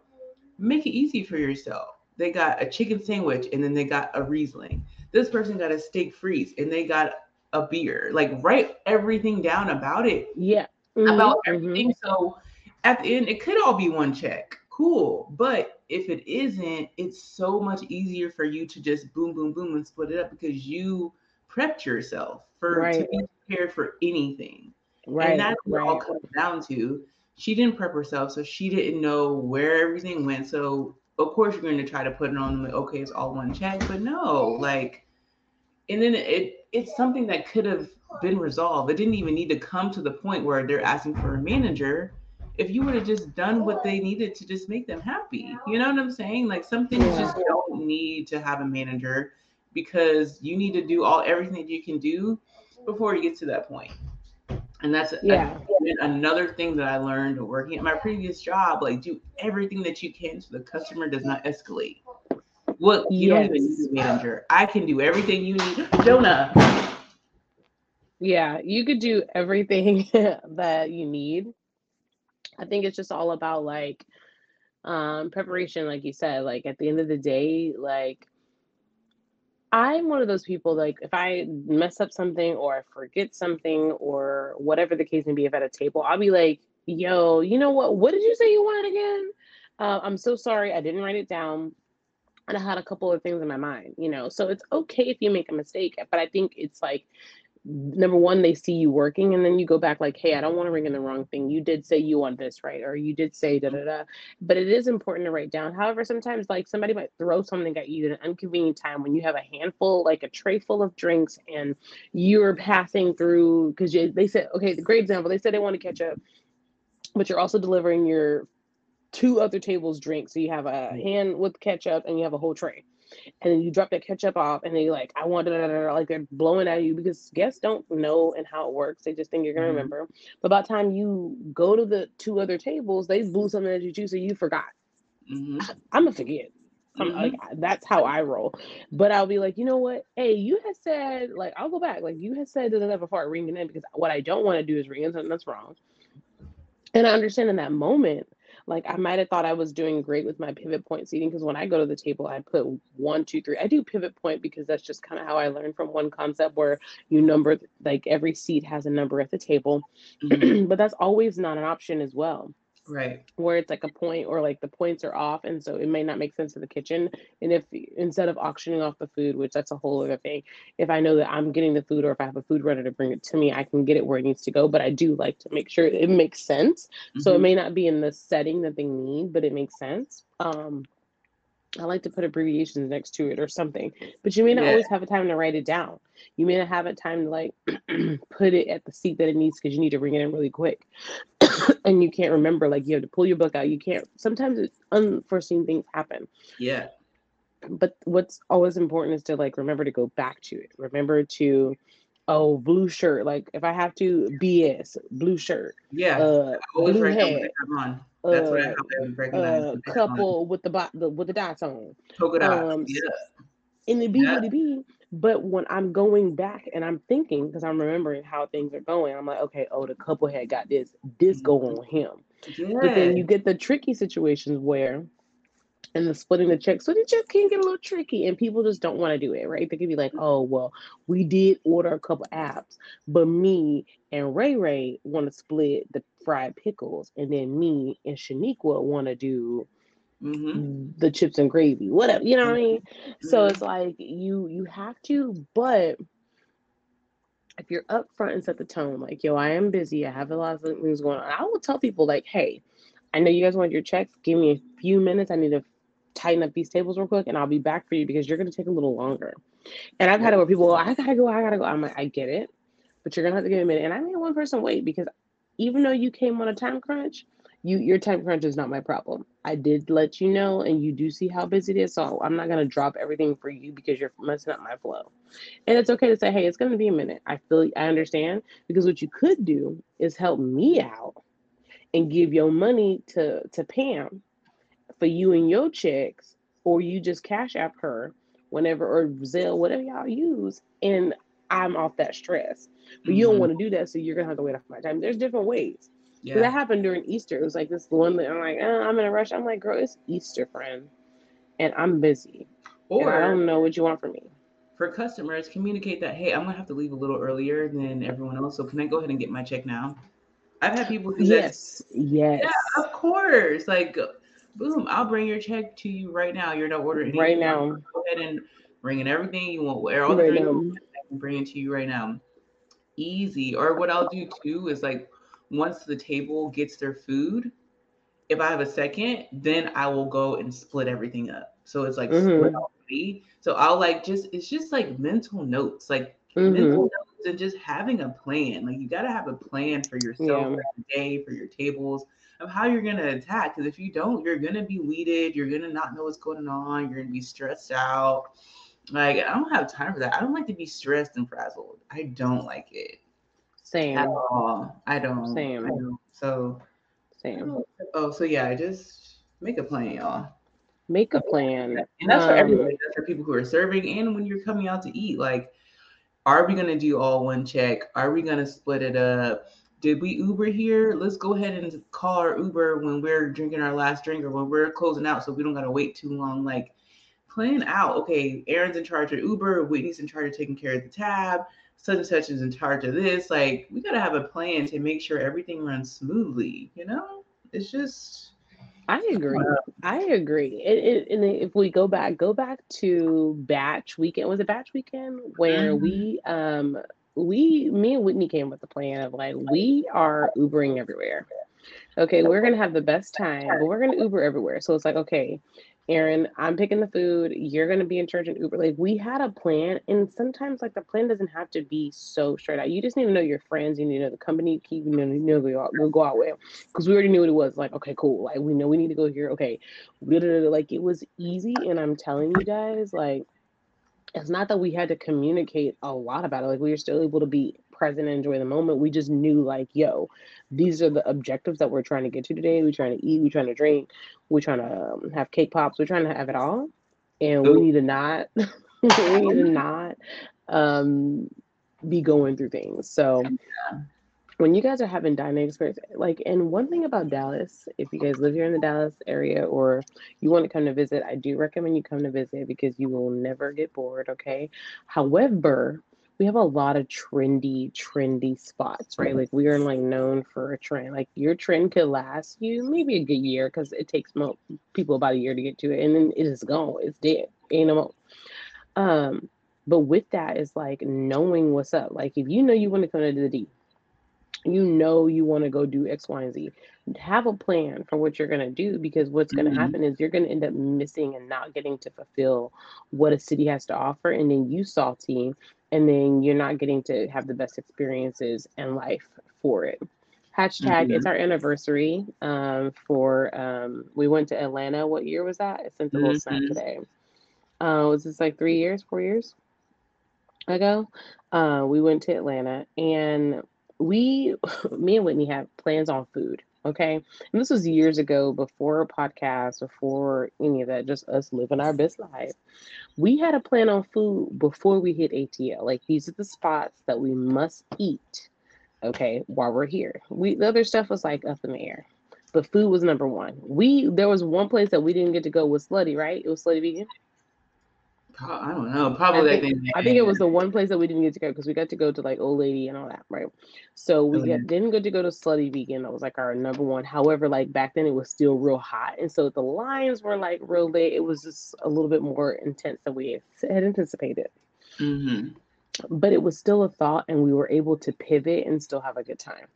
make it easy for yourself. They got a chicken sandwich and then they got a Riesling. This person got a steak frites and they got a beer. Like write everything down about it. Yeah. Mm-hmm. About everything. Mm-hmm. So at the end, it could all be one check. Cool. But if it isn't, it's so much easier for you to just boom, boom, boom and split it up because you prepped yourself for right. to be prepared for anything. Right. And that's what right. all comes down to. She didn't prep herself, so she didn't know where everything went. So of course you're going to try to put it on like, okay, it's all one check, but no, like and then it it's something that could have been resolved. It didn't even need to come to the point where they're asking for a manager. If you would have just done what they needed to just make them happy, you know what I'm saying? Like some things just don't need to have a manager because you need to do all everything that you can do before you get to that point. And that's yeah. A, another thing that I learned working at my previous job. Like do everything that you can so the customer does not escalate. What you yes. don't even need a manager. I can do everything you need. [gasps] Jonah. Yeah, you could do everything [laughs] that you need. I think it's just all about like um preparation, like you said. Like at the end of the day, like I'm one of those people like if I mess up something or I forget something or whatever the case may be, if at a table, I'll be like, "Yo, you know what? What did you say you wanted again? Uh, I'm so sorry, I didn't write it down and I had a couple of things in my mind, you know. So it's okay if you make a mistake, but I think it's like number one, they see you working, and then you go back like, hey, I don't want to ring in the wrong thing. You did say you want this, right? Or you did say da da da. But it is important to write down. However, sometimes like somebody might throw something at you at an inconvenient time when you have a handful, like a tray full of drinks, and you're passing through because they said, okay, the great example, they said they want to catch up, but you're also delivering your two other tables drink. So you have a hand with ketchup and you have a whole tray. And then you drop that ketchup off and they like, I want it, like they're blowing at you because guests don't know and how it works. They just think you're gonna mm-hmm. remember. But by the time you go to the two other tables, they blew something at you too, so you forgot. Mm-hmm. I, am gonna forget. Mm-hmm. like that's how I roll. But I'll be like, you know what? Hey, you had said like I'll go back. Like you had said that before ringing in because what I don't want to do is ring in something that's wrong. And I understand in that moment like I might have thought I was doing great with my pivot point seating because when I go to the table, I put one, two, three. I do pivot point because that's just kind of how I learned from one concept where you number like every seat has a number at the table, [clears throat] mm-hmm. but that's always not an option as well right where it's like a point or like the points are off and so it may not make sense to the kitchen and if instead of auctioning off the food which that's a whole other thing if i know that i'm getting the food or if i have a food runner to bring it to me i can get it where it needs to go but i do like to make sure it makes sense mm-hmm. so it mm-hmm. may not be in the setting that they need but it makes sense um I like to put abbreviations next to it or something, but you may not yeah. always have a time to write it down. You may not have a time to like [clears throat] put it at the seat that it needs because you need to bring it in really quick. [coughs] and you can't remember, like you have to pull your book out. You can't. Sometimes it's unforeseen things happen. Yeah. But what's always important is to like remember to go back to it. Remember to oh blue shirt like if i have to bs blue shirt yeah uh always blue write down I have on. That's what I uh, have recognize. uh couple with the, bo- the with the dots on. Polka dots. um Yeah. in the B Yeah. With the B. But when I'm going back and I'm thinking, because I'm remembering how things are going, I'm like, okay, oh, the couple had got this, this go mm-hmm. on him. But then you get the tricky situations where, and the splitting the check, so the check can get a little tricky, and people just don't want to do it, right? They could be like, oh, well, we did order a couple apps, but me and Ray Ray want to split the fried pickles, and then me and Shaniqua want to do Mm-hmm. the chips and gravy, whatever, you know what I mean? So Mhm. it's like you you have to, but if you're upfront and set the tone, like, yo, I am busy, I have a lot of things going on. I will tell people, like, hey, I know you guys want your checks. Give me a few minutes. I need to tighten up these tables real quick and I'll be back for you because you're gonna take a little longer. And I've had it where people, go, I gotta go, I gotta go. I'm like, I get it, but you're gonna have to give me a minute. And I made one person wait because even though you came on a time crunch, you your time crunch is not my problem. I did let you know, and you do see how busy it is. So I'm not gonna drop everything for you because you're messing up my flow. And it's okay to say, hey, it's gonna be a minute. I feel I understand because what you could do is help me out and give your money to to Pam for you and your checks, or you just cash app her whenever or Zelle, whatever y'all use, and I'm off that stress. But you don't Mhm. want to do that, so you're gonna have to wait off my time. There's different ways. 'Cause that happened during Easter. It was like this one that I'm like, uh, I'm in a rush. I'm like, girl, it's Easter, friend, and I'm busy, and I don't know what you want from me. for customers, communicate that, hey, I'm gonna have to leave a little earlier than everyone else. So can I go ahead and get my check now? I've had people do that. Yes, yes, Of course. Like boom, I'll bring your check to you right now. You're not ordering anything. right now, Go ahead and bring in everything you want. Where all the right drinks now. I can bring it to you right now. Easy. Or what I'll do too is like once the table gets their food, if I have a second, then I will go and split everything up. So it's like split Mhm, already. So I'll like just it's just like mental notes, like mhm. mental notes and just having a plan. Like you gotta have a plan for yourself Yeah, for the day, for your tables, of how you're gonna attack. Because if you don't, you're gonna be weeded, you're gonna not know what's going on, you're gonna be stressed out. Like I don't have time for that. I don't like to be stressed and frazzled. I don't like it at same, all. I don't. I same, don't. So same. oh, so yeah, just make a plan, y'all. Make a plan. And that's for everybody. Um, That's for people who are serving and when you're coming out to eat. Like, are we gonna do all one check? Are we gonna split it up? Did we Uber here? Let's go ahead and call our Uber when we're drinking our last drink or when we're closing out so we don't gotta wait too long. Like plan out. Okay, Erin's in charge of Uber, Whitney's in charge of taking care of the tab, such and such is in charge of this. Like we gotta have a plan to make sure everything runs smoothly, you know? It's just I agree. I agree. It, it, and if we go back, go back to batch weekend. Was it batch weekend where Mhm. we, um, we, me and Whitney came with the plan of like we are Ubering everywhere. Okay, we're gonna have the best time, but we're gonna Uber everywhere. So it's like, okay, Erin, I'm picking the food. You're gonna be in charge of Uber. Like we had a plan, and sometimes like the plan doesn't have to be so straight out. You just need to know your friends. You need to know the company you keep. You know, go out, go, go out with, because we already knew what it was. Like, okay, cool. Like we know we need to go here. Okay, like it was easy, and I'm telling you guys, like it's not that we had to communicate a lot about it. Like we were still able to be present and enjoy the moment. We just knew like, yo, these are the objectives that we're trying to get to today. We're trying to eat, we're trying to drink, we're trying to um, have cake pops, we're trying to have it all. And we need to not [laughs] we need to not um be going through things. So when you guys are having dining experience, like, and one thing about Dallas, if you guys live here in the Dallas area or you want to come to visit, I do recommend you come to visit because you will never get bored. Okay. However, we have a lot of trendy, trendy spots, right? Like we are like known for a trend. Like your trend could last you maybe a good year because it takes mo- people about a year to get to it, and then it is gone. It's dead. Ain't no more. Um, but with that is like knowing what's up. Like if you know you want to come to the D, you know you want to go do X, Y, and Z. Have a plan for what you're going to do because what's going to Mhm. happen is you're going to end up missing and not getting to fulfill what a city has to offer. And then you salty, and then you're not getting to have the best experiences and life for it. Hashtag mm-hmm. it's our anniversary. Um, for um, we went to Atlanta. What year was that? I sent the little mm-hmm. today. Uh, was this like three years, four years ago? Uh, we went to Atlanta and we, [laughs] me and Whitney had plans on food. Okay. And this was years ago before a podcast, before any of that, just us living our best life. We had a plan on food before we hit ATL. Like these are the spots that we must eat. Okay, while we're here. We the other stuff was like up in the air. But food was number one. We there was one place that we didn't get to go with Slutty, right? It was Slutty Vegan. I don't know. Probably. I think, I think, it was the one place that we didn't get to go because we got to go to like Old Lady and all that, right? So we got, didn't get to go to Slutty Vegan. That was like our number one. However, like back then it was still real hot, and so the lines were like real late. It was just a little bit more intense than we had anticipated. Mm-hmm. But it was still a thought, and we were able to pivot and still have a good time.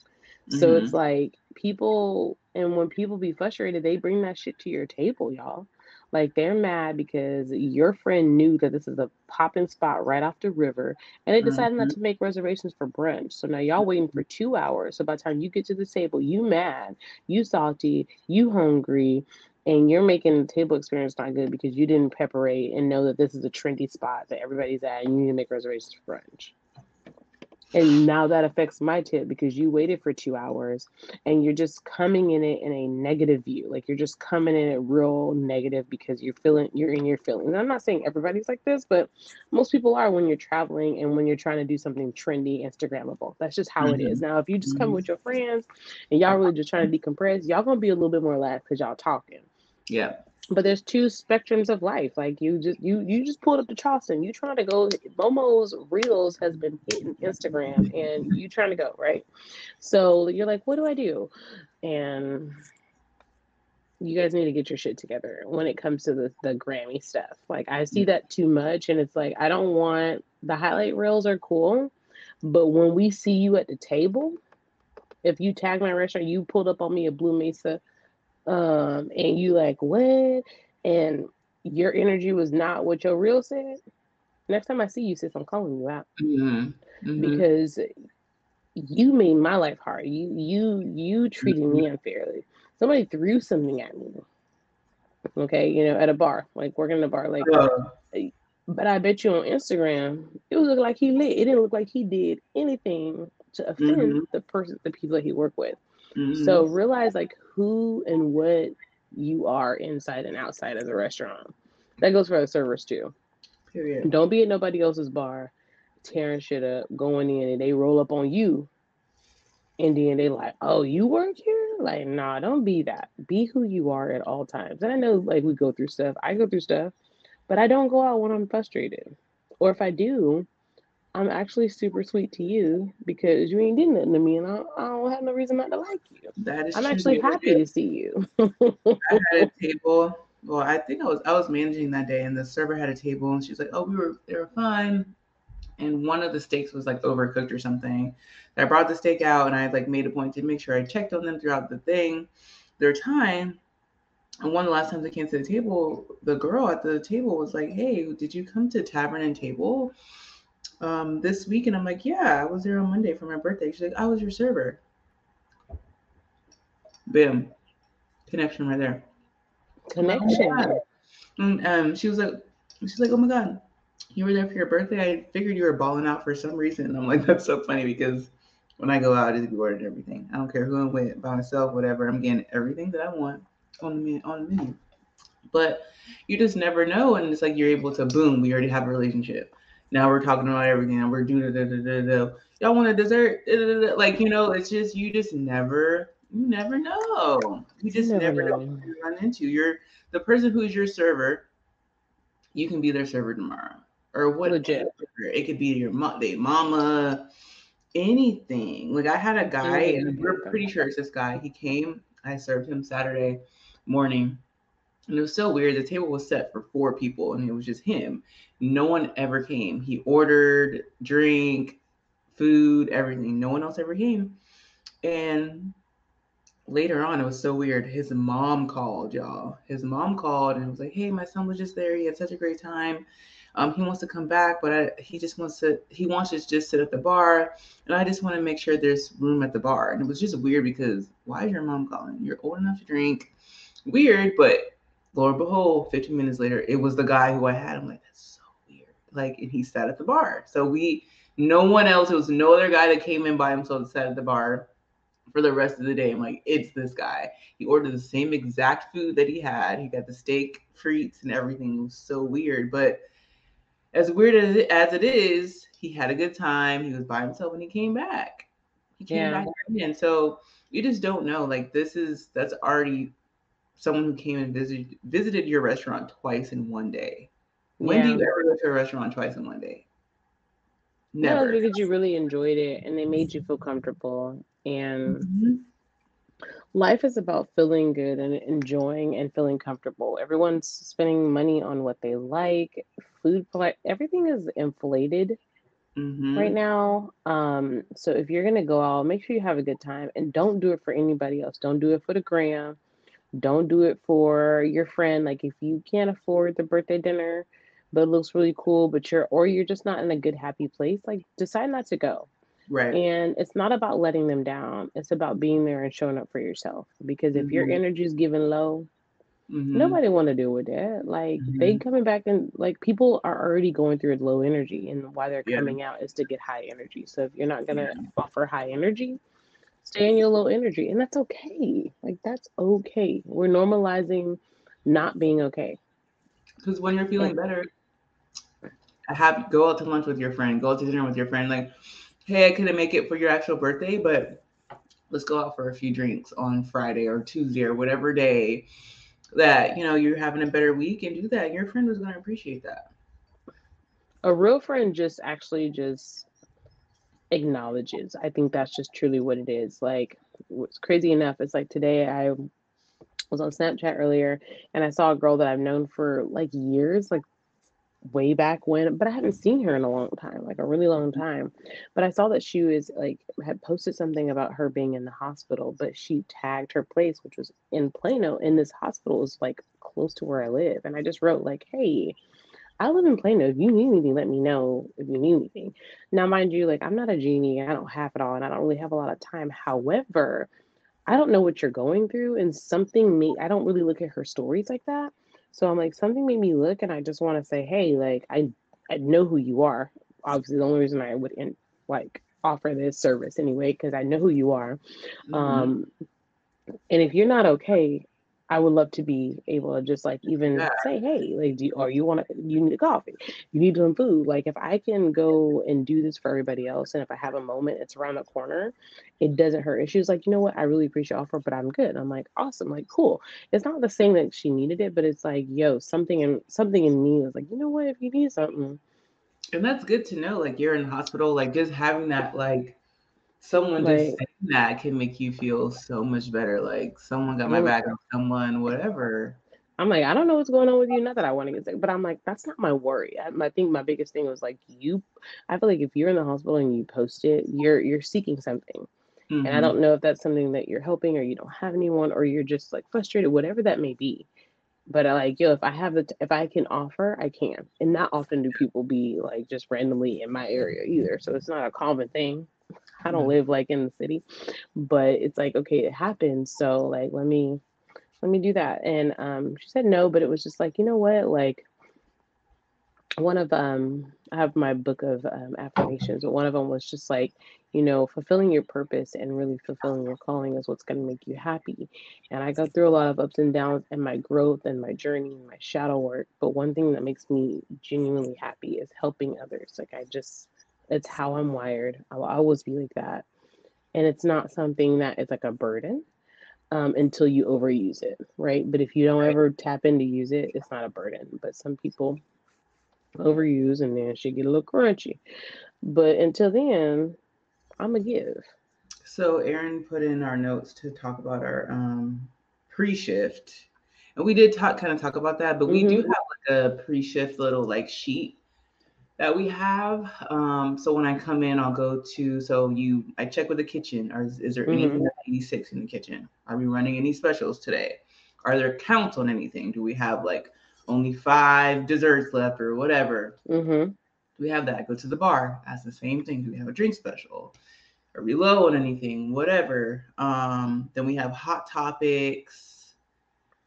So mm-hmm. it's like people, and when people be frustrated, they bring that shit to your table, y'all. Like they're mad because your friend knew that this is a popping spot right off the river and they decided mm-hmm. not to make reservations for brunch. So now y'all waiting for two hours. So by the time you get to the table, you mad, you salty, you hungry, and you're making the table experience not good because you didn't preparate and know that this is a trendy spot that everybody's at and you need to make reservations for brunch. And now that affects my tip because you waited for two hours and you're just coming in it in a negative view. Like you're just coming in it real negative because you're feeling you're in your feelings. And I'm not saying everybody's like this, but most people are when you're traveling and when you're trying to do something trendy, Instagrammable. That's just how mm-hmm. it is. Mm-hmm. Now, if you just come mm-hmm. with your friends and y'all really just trying to decompress, y'all gonna be a little bit more relaxed because y'all talking. Yeah but there's two spectrums of life. Like you just you you just pulled up to Charleston. You trying to go Momo's Reels has been hitting Instagram and you trying to go, right? So you're like, what do I do? And you guys need to get your shit together when it comes to the, the Grammy stuff. Like I see that too much and it's like I don't want the highlight reels are cool, but when we see you at the table, if you tag my restaurant, you pulled up on me at Blue Mesa um, and you like what, and your energy was not what your real said. Next time I see you, sis, I'm calling you out mm-hmm. Mm-hmm. because you made my life hard. You you you treated mm-hmm. me unfairly. Somebody threw something at me. Okay, you know, at a bar, like working in a bar, like. Uh, but I bet you on Instagram, it was look like he lit. It didn't look like he did anything to offend mm-hmm. the person, the people that he worked with. Mm-hmm. So realize like who and what you are inside and outside of the restaurant. That goes for the servers too. Period. Don't be at nobody else's bar, tearing shit up, going in and they roll up on you. And then they like, oh, you work here? Like, nah, don't be that. Be who you are at all times. And I know like we go through stuff. I go through stuff, but I don't go out when I'm frustrated. Or if I do, I'm actually super sweet to you because you ain't did nothing to me, and I, I don't have no reason not to like you. That is I'm actually happy to see you. I had a [laughs] table. Well, I think I was I was managing that day, and the server had a table, and she's like, "Oh, we were they were fine." And one of the steaks was like overcooked or something. I brought the steak out, and I like made a point to make sure I checked on them throughout the thing, their time. And one of the last times I came to the table, the girl at the table was like, "Hey, did you come to Tavern and Table?" Um, this week, and I'm like, yeah, I was there on Monday for my birthday. She's like, I was your server. Boom, connection right there. Connection. Oh and um, she was like, she's like, oh my god, you were there for your birthday. I figured you were balling out for some reason. And I'm like, [laughs] that's so funny because when I go out, I just be ordering everything. I don't care who I'm with, by myself, whatever. I'm getting everything that I want on the menu, on the menu. But you just never know, and it's like you're able to boom. We already have a relationship now we're talking about everything and we're doing da, da, da, da. y'all want a dessert like you know it's just you just never you never know you just you never, never know. know you run into you're the person who's your server you can be their server tomorrow or what Legit. it could be your mom they mama anything like i had a guy mm-hmm. and we're pretty sure it's this guy he came i served him saturday morning and it was so weird. The table was set for four people and it was just him. No one ever came. He ordered drink, food, everything. No one else ever came. And later on, it was so weird. His mom called, y'all. His mom called and was like, Hey, my son was just there. He had such a great time. Um, he wants to come back, but I, he just wants to he wants to just sit at the bar, and I just want to make sure there's room at the bar. And it was just weird because why is your mom calling? You're old enough to drink. Weird, but lo and behold, 15 minutes later, it was the guy who I had. I'm like, that's so weird. Like, and he sat at the bar. So we, no one else. It was no other guy that came in by himself and sat at the bar for the rest of the day. I'm like, it's this guy. He ordered the same exact food that he had. He got the steak, frites, and everything. It was so weird. But as weird as it, as it is, he had a good time. He was by himself when he came back. He came yeah. back again. So you just don't know. Like this is that's already someone who came and visited visited your restaurant twice in one day. When yeah. do you ever go to a restaurant twice in one day? Never. No, because you really enjoyed it and they made you feel comfortable. And mm-hmm. life is about feeling good and enjoying and feeling comfortable. Everyone's spending money on what they like, food, everything is inflated. Mm-hmm. right now. Um, so if you're gonna go out, make sure you have a good time and don't do it for anybody else. Don't do it for the gram. Don't do it for your friend. Like if you can't afford the birthday dinner, but it looks really cool, but you're or you're just not in a good happy place, like decide not to go. Right. And it's not about letting them down. It's about being there and showing up for yourself. Because if mm-hmm. your energy is given low, mm-hmm. nobody want to deal with that. Like mm-hmm. they coming back and like people are already going through a low energy, and why they're yeah. coming out is to get high energy. So if you're not gonna yeah. offer high energy, stay in your low energy, and that's okay. Like that's okay. We're normalizing not being okay. Because when you're feeling better, I have go out to lunch with your friend, go out to dinner with your friend. Like, hey, I couldn't make it for your actual birthday, but let's go out for a few drinks on Friday or Tuesday or whatever day that you know you're having a better week and do that. Your friend was going to appreciate that. A real friend just actually just acknowledges. I think that's just truly what it is. Like, what's crazy enough, it's like today I was on Snapchat earlier and I saw a girl that I've known for like years, like way back when, but I haven't seen her in a long time, like a really long mm-hmm. time. But I saw that she was like had posted something about her being in the hospital, but she tagged her place, which was in Plano, and this hospital is like close to where I live. And I just wrote like, "Hey, I live in Plano. If you need anything, let me know if you need anything." Now, mind you, like I'm not a genie. I don't have it all, and I don't really have a lot of time. However, I don't know what you're going through, and something me. I don't really look at her stories like that. So I'm like, something made me look, and I just want to say, hey, like I I know who you are. Obviously, the only reason I would in, like offer this service anyway, because I know who you are. Mm-hmm. Um, and if you're not okay, I would love to be able to just like even yeah. say, hey, like, do you, or you want to, you need a coffee, you need some food. Like, if I can go and do this for everybody else, and if I have a moment, it's around the corner, it doesn't hurt. And she was like, you know what, I really appreciate your offer, but I'm good. I'm like, awesome, like, cool. It's not the saying that she needed it, but it's like, yo, something in something in me was like, you know what, if you need something, and that's good to know. Like, you're in the hospital, like, just having that, like someone like, just saying that can make you feel so much better. Like someone got my back, or someone, whatever. I'm like, I don't know what's going on with you. Not that I want to get sick, but I'm like, that's not my worry. I, I think my biggest thing was like you. I feel like if you're in the hospital and you post it, you're you're seeking something, mm-hmm. and I mm-hmm. don't know if that's something that you're helping or you don't have anyone or you're just like frustrated, whatever that may be. But I uh, like, yo, if I have the, if I can offer, I can. And not often do people be like just randomly in my area either. So it's not a common thing. I don't live like in the city, but it's like, okay, it happened. So like, let me, let me do that. And um, she said no, but it was just like, you know what? Like one of, um, I have my book of um, affirmations, but one of them was just like, you know, fulfilling your purpose and really fulfilling your calling is what's going to make you happy. And I go through a lot of ups and downs and my growth and my journey and my shadow work. But one thing that makes me genuinely happy is helping others. Like I just, it's how I'm wired. I'll always be like that. And it's not something that is like a burden um, until you overuse it, right? But if you don't ever tap in to use it, it's not a burden. But some people overuse and then she get a little crunchy. But until then, I'm a give. So Erin put in our notes to talk about our um, pre-shift. And we did talk kind of talk about that, but we mm-hmm. do have like a pre-shift little like sheet that we have. Um, so when I come in, I'll go to so you I check with the kitchen. Or is, is there mm-hmm. anything 86 in the kitchen? Are we running any specials today? Are there counts on anything? Do we have like only five desserts left or whatever. Mm-hmm. We have that. Go to the bar. Ask the same thing. Do we have a drink special? Are we low on anything? Whatever. Um, then we have hot topics.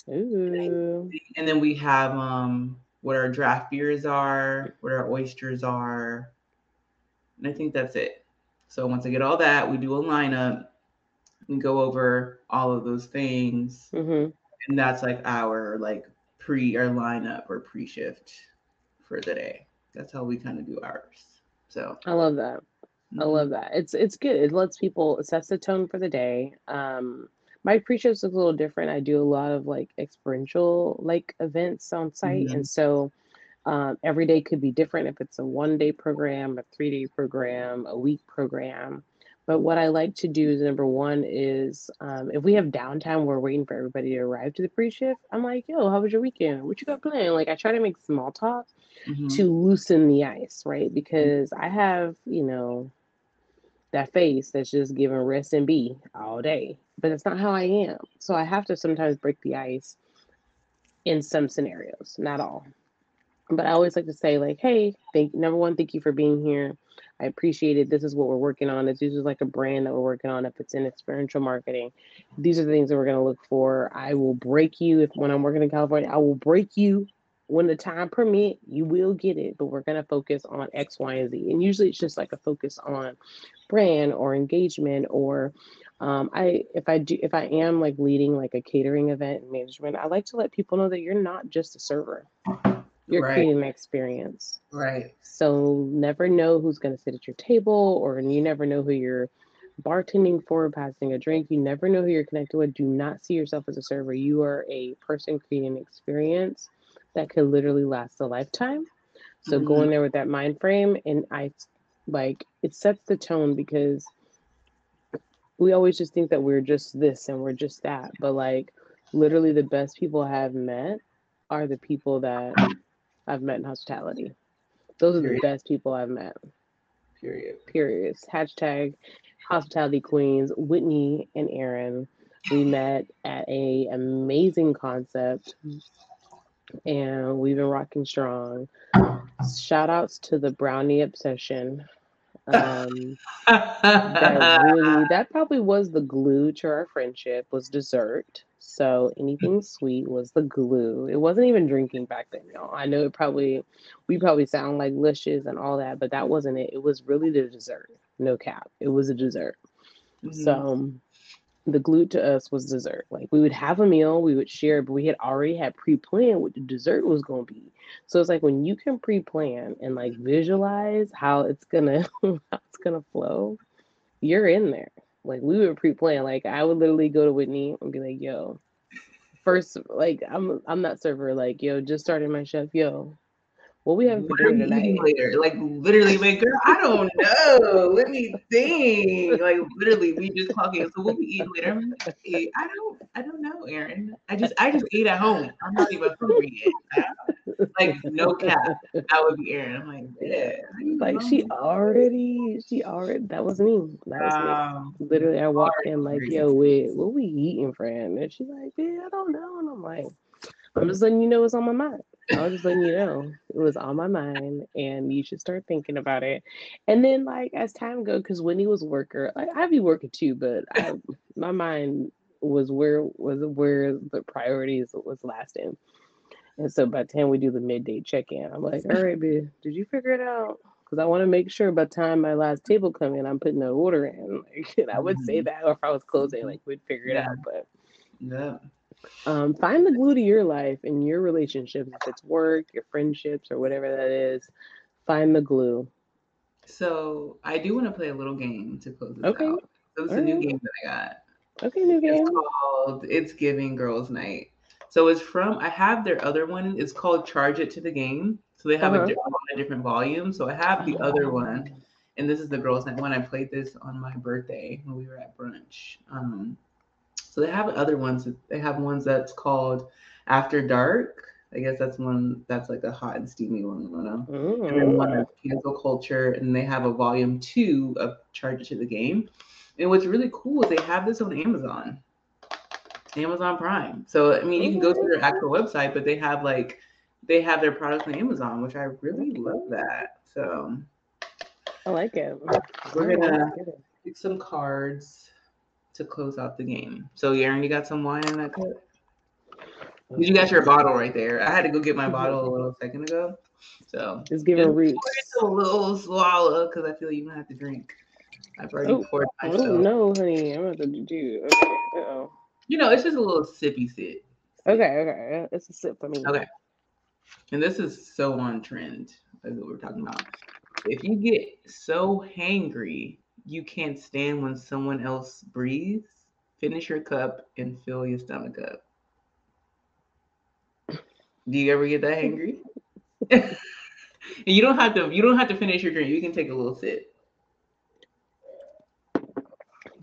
Ooh. And then we have um what our draft beers are, what our oysters are. And I think that's it. So once I get all that, we do a lineup. and go over all of those things. Mm-hmm. And that's like our like pre our lineup or pre-shift for the day. That's how we kind of do ours. So I love that. Mm-hmm. I love that. It's it's good. It lets people assess the tone for the day. Um my pre-shifts is a little different. I do a lot of like experiential like events on site. Mm-hmm. And so um, every day could be different if it's a one day program, a three day program, a week program. But what I like to do is number one is um, if we have downtime, we're waiting for everybody to arrive to the pre shift. I'm like, yo, how was your weekend? What you got planned? Like, I try to make small talk mm-hmm. to loosen the ice, right? Because I have, you know, that face that's just giving rest and be all day, but it's not how I am. So I have to sometimes break the ice in some scenarios, not all. But I always like to say, like, hey, thank number one, thank you for being here. I appreciate it. This is what we're working on. This is like a brand that we're working on. If it's in experiential marketing, these are the things that we're to look for. I will break you if when I'm working in California, I will break you when the time permit. You will get it, but we're going to focus on X, Y, and Z. And usually it's just like a focus on brand or engagement or um, I if I do if I am like leading like a catering event management, I like to let people know that you're not just a server you're right. creating an experience. Right. So never know who's going to sit at your table, or you never know who you're bartending for, passing a drink. You never know who you're connected with. Do not see yourself as a server. You are a person creating an experience that could literally last a lifetime. So mm-hmm. go in there with that mind frame, and I like it sets the tone because we always just think that we're just this and we're just that, but like literally the best people I have met are the people that I've met in hospitality. Those are Period. the best people I've met. Period. Periods. Hashtag hospitality queens. Whitney and Erin. We met at a amazing concept and we've been rocking strong. Shout outs to the brownie obsession. Um, that really [laughs] that probably was the glue to our friendship was dessert. So anything sweet was the glue. It wasn't even drinking back then, y'all. I know it probably we probably sound like luscious and all that, but that wasn't it. It was really the dessert. No cap. It was a dessert. Mm-hmm. So the glue to us was dessert. Like we would have a meal, we would share, but we had already had pre-planned what the dessert was gonna be. So it's like when you can pre-plan and like visualize how it's gonna [laughs] how it's gonna flow, you're in there. Like we would pre-plan. Like I would literally go to Whitney and be like, "Yo, first, like I'm I'm not server. Like yo, just started my chef. Yo, what we have for dinner tonight? Later, like literally, like girl, I don't know. Let me think. Like literally, we just talking. So what we eat later? Like, I don't, I don't know, Erin. I just, I just ate at home. I'm not even hungry yet. Like no cap, that would be Erin. I'm like, yeah. Like she already, she already. That was me. That was um, me. Literally, I walked in like, yo, wait, what we eating, friend? And she's like, yeah, I don't know. And I'm like, I'm just letting you know what's on my mind. I was just letting you know it was on my mind and you should start thinking about it. And then like as time goes, because Whitney was worker, like I'd be working too, but I my mind was where was where the priorities was lasting. And so by the time we do the midday check-in, I'm like, all right, babe, did you figure it out? Because I want to make sure by the time my last table come in, I'm putting an order in. [laughs] Like, I would say mm-hmm. that, or if I was closing, like we'd figure it yeah. out. But yeah, um, find the glue to your life and your relationships. If it's work, your friendships, or whatever that is, find the glue. So I do want to play a little game to close this okay. out. So it's a new game that I got. Okay, new game. It's called It's Giving Girls Night. So it's from I have their other one. It's called Charge It to the Game. So they have uh-huh. a, different, a different volume. So I have the other one, and this is the girls' night one. I played this on my birthday when we were at brunch. Um, so they have other ones. They have ones that's called After Dark. I guess that's one that's like a hot and steamy one. I don't know. And then one mm. of cancel culture, and they have a volume two of Charge to the Game. And what's really cool is they have this on Amazon, Amazon Prime. So I mean, you can go to their mm. actual website, but they have like they have their products on Amazon, which I really love that. So I like it. We're gonna pick some cards to close out the game. So Erin, you got some wine in that cup? You got your bottle right there. I had to go get my bottle a little second ago. So just give it a reach. a little swallow because I feel you might have to drink. I've already oh, poured myself. I don't know, honey. I'm about to do. Okay. Uh-oh. You know, it's just a little sippy sip. Okay, okay. It's a sip for me. Okay. And this is so on trend, what we're talking about. If you get so hangry, you can't stand when someone else breathes, finish your cup and fill your stomach up. Do you ever get that angry? and [laughs] you don't have to you don't have to finish your drink. You can take a little sip.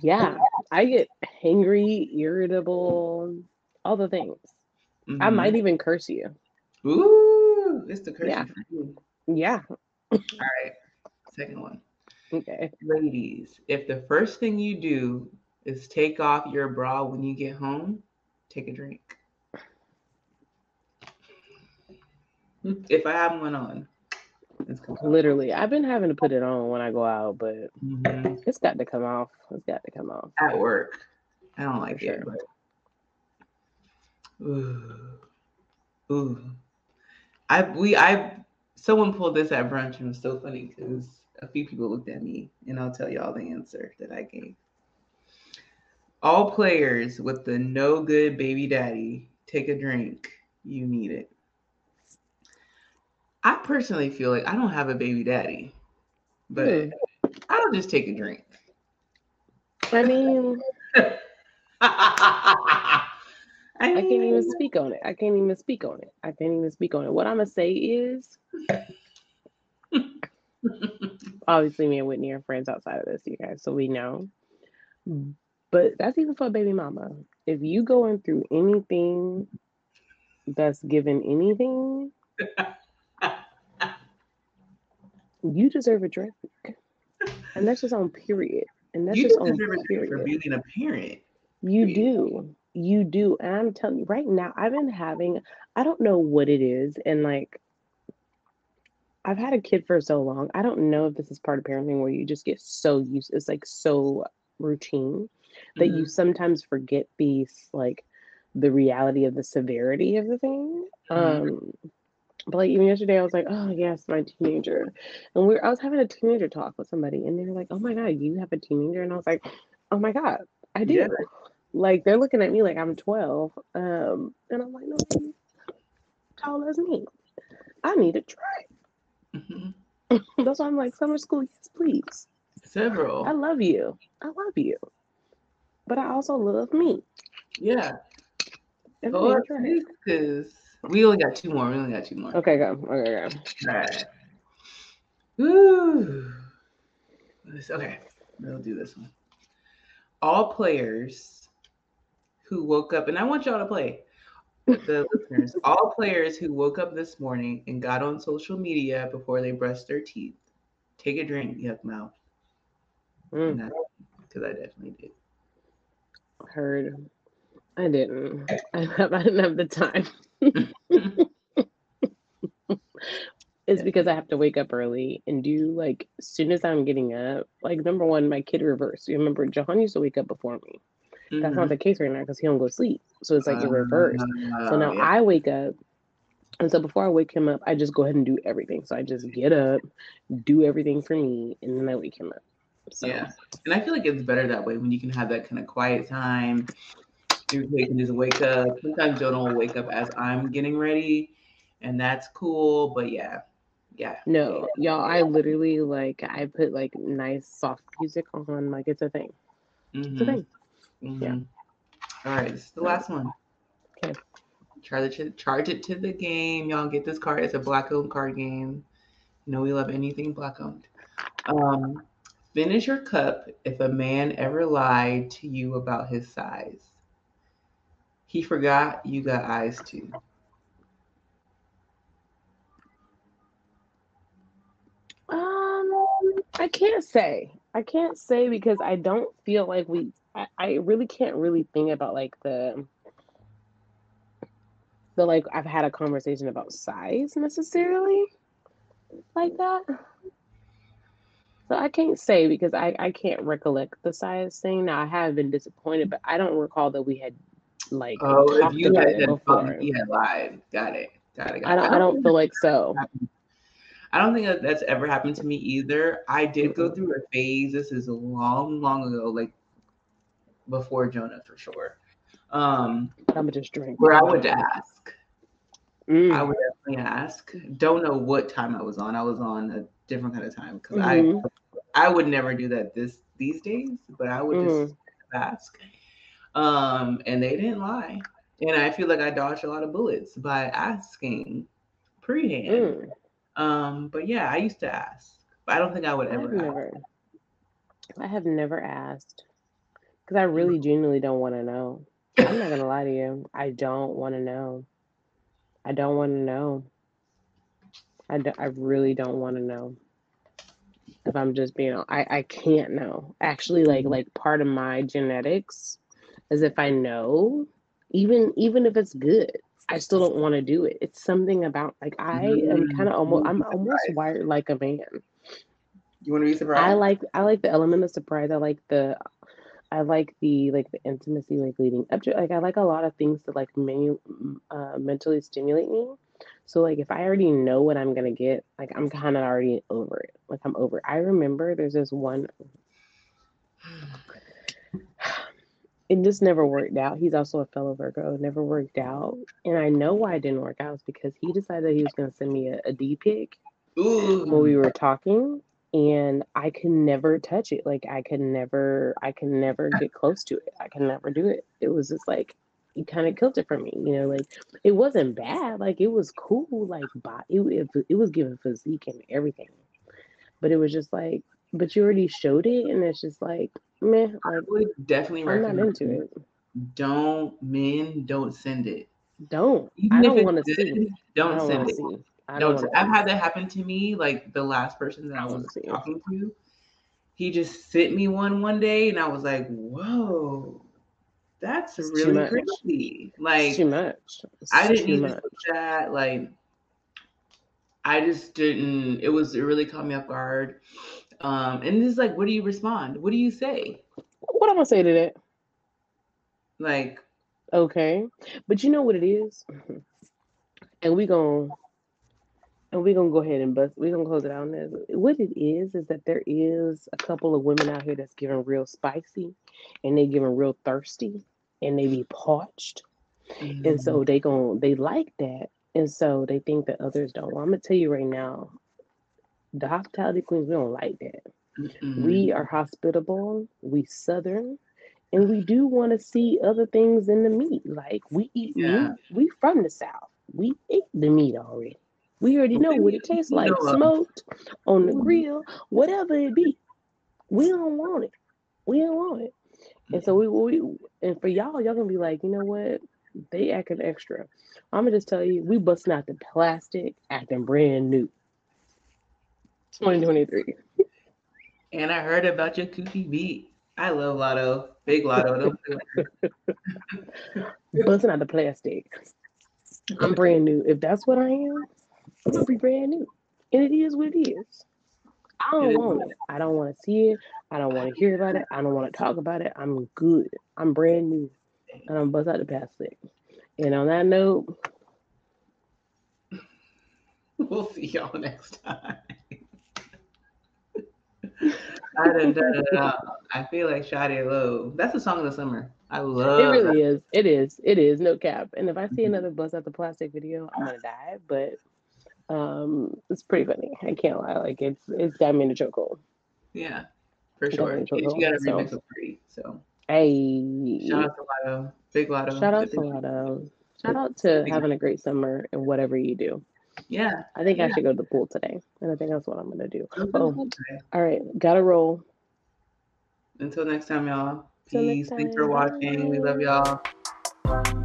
Yeah, I get hangry, irritable, all the things. Mm-hmm. I might even curse you. Ooh, it's the curse. Yeah. Yeah. all right. Second one. Okay. Ladies, if the first thing you do is take off your bra when you get home, take a drink. if I have one on. It's literally, I've been having to put it on when I go out, but mm-hmm. it's got to come off. It's got to come off at work. I don't like it. But... Ooh, ooh. I we I someone pulled this at brunch and it was so funny because a few people looked at me, and I'll tell y'all the answer that I gave. All players with the no good baby daddy take a drink. You need it. I personally feel like I don't have a baby daddy, but hmm. I don't just take a drink. I mean, [laughs] I, mean, I can't even speak on it. I can't even speak on it. I can't even speak on it. What I'm gonna say is, [laughs] obviously, me and Whitney are friends outside of this, you guys, so we know. But that's even for a baby mama. If you going through anything that's given anything, [laughs] you deserve a drink. And that's just on period. And that's you just on period. For being a parent. You do. You do. And I'm telling you right now, I've been having, I don't know what it is. And like, I've had a kid for so long. I don't know if this is part of parenting where you just get so used, it's like so routine that mm-hmm. you sometimes forget these, like, the reality of the severity of the thing. Mm-hmm. Um, but like even yesterday, I was like, oh yes, my teenager, and we are I was having a teenager talk with somebody, and they were like, oh my god, you have a teenager, and I was like, oh my god, I do. Yeah. Like they're looking at me like I'm 12, um, and I'm like, no, tall as me. I need a try. Mm-hmm. That's why I'm like, summer school, yes, please. Several. I love you. I love you, but I also love me. Yeah. Because we only got two more. We only got two more. Okay, go. Okay, go. All right. Woo. Okay, we'll do this one. All players who woke up, and I want y'all to play, the listeners, all players who woke up this morning and got on social media before they brushed their teeth, take a drink, yuck mouth. Because mm. I definitely did. Heard. I didn't. I, [laughs] I didn't have the time. [laughs] it's because I have to wake up early and do like as soon as I'm getting up. Like number one, my kid reverse. You remember Jahan used to wake up before me. Mm-hmm. That's not mm-hmm. the case right now because he don't go to sleep. So it's like uh, reverse. So now yeah. I wake up. And so before I wake him up, I just go ahead and do everything. So I just get up, do everything for me, and then I wake him up. So. Yeah. And I feel like it's better that way when you can have that kind of quiet time you can just wake up. Sometimes Joe don't wake up as I'm getting ready, and that's cool. But yeah, yeah. No, y'all, I literally like I put like nice soft music on. Like it's a thing. Mm-hmm. It's a mm-hmm. thing. Mm-hmm. Yeah. All right, this is the last one. Okay. Charge it, charge it to the game. Y'all get this card. It's a black owned card game. You know we love anything black owned. Um, finish your cup if a man ever lied to you about his size. He forgot you got eyes too. Um, I can't say. I can't say because I don't feel like we. I, I really can't really think about like the feel like I've had a conversation about size necessarily like that. So I can't say because I, I can't recollect the size thing. Now I have been disappointed, but I don't recall that we had like oh if you had, before. you had lied. Got it. Got it. Got I don't, I don't feel like so. I don't think that that's ever happened to me either. I did go through a phase. This is a long, long ago, like before Jonah for sure. Um, I'm gonna just drink. Where I would ask. Mm. I would definitely ask. Don't know what time I was on. I was on a different kind of time because mm-hmm. I I would never do that this these days, but I would mm-hmm. just ask. Um, and they didn't lie. And I feel like I dodged a lot of bullets by asking pre-hand. Mm. Um, but yeah, I used to ask. But I don't think I would ever. Never, I have never asked because I mm. really genuinely don't want to know. I'm not gonna lie to you. I don't want to know. I don't want to know. I, do, I really don't want to know. If I'm just being, I I can't know. Actually, like mm-hmm. like part of my genetics is if I know, even even if it's good, I still don't want to do it. It's something about like I am mm, kind of almost I'm almost wired like a man. You want to be surprised? I like I like the element of surprise. I like the I like the like the intimacy like leading up to like I like a lot of things to like menu uh, mentally stimulate me. So like if I already know what I'm gonna get, like I'm kind of already over it. Like I'm over. It. I remember there's this one [sighs] it just never worked out. He's also a fellow Virgo. It never worked out, and I know why it didn't work out is because he decided that he was going to send me a, a D pic when we were talking, and I could never touch it. Like I could never, I could never get close to it. I could never do it. It was just like it kind of killed it for me. You know, like it wasn't bad. Like it was cool. Like, it, it, it was giving physique and everything, but it was just like, but you already showed it, and it's just like Meh, I would definitely I'm not into it. Don't men don't send it. Don't. Even I don't want to see. Don't, don't send it. See. I don't I've had that happen to me. Like the last person that I, I was talking to, he just sent me one one day, and I was like, "Whoa, that's it's really crazy!" Like it's too much. It's I didn't even that. Like I just didn't. It was it really caught me off guard. Um, and it's like, what do you respond? What do you say? What am gonna say to that? Like, okay, but you know what it is, [laughs] and we gonna and we're gonna go ahead and bust. We're gonna close it out on this. What it is is that there is a couple of women out here that's giving real spicy, and they giving real thirsty, and they be parched, mm-hmm. and so mm-hmm. they gon' they like that, and so they think that others don't. Well, I'm gonna tell you right now, the hospitality queens, we don't like that. Mm-hmm. We are hospitable, we southern, and we do want to see other things in the meat. Like we eat yeah. meat. We from the south. We ate the meat already. We already know what it tastes like, smoked on the grill, whatever it be. We don't want it. We don't want it. And so we, we and for y'all, y'all gonna be like, you know what? They acting extra. I'm gonna just tell you, we busting out the plastic, acting brand new. 2023. And I heard about your kooky beat. I love Latto. Big Latto. [laughs] Busting out the plastic. I'm brand new. If that's what I am, I'm gonna be brand new. And it is what it is. I don't want it. I don't want to see it. I don't want to hear about it. I don't want to talk about it. I'm good. I'm brand new. And I'm bust out the plastic. And on that note, [laughs] we'll see y'all next time. [laughs] I done done it all. I feel like Shadi Low. That's a song of the summer. I love it. Really that. is. It is. It is. No cap. And if I see another bust out the plastic video, I'm gonna die. But um, it's pretty funny. I can't lie. Like it's it's got me in the chokehold. Yeah, for sure. You got to remix so. pretty. So hey, shout out to Latto. Big Latto. Shout out to Latto. Shout out to having a great summer and whatever you do. Yeah. I think yeah. I should go to the pool today. And I think that's what I'm gonna do. Oh, all right. Gotta roll. Until next time, y'all. Peace. Thanks for watching. We love y'all.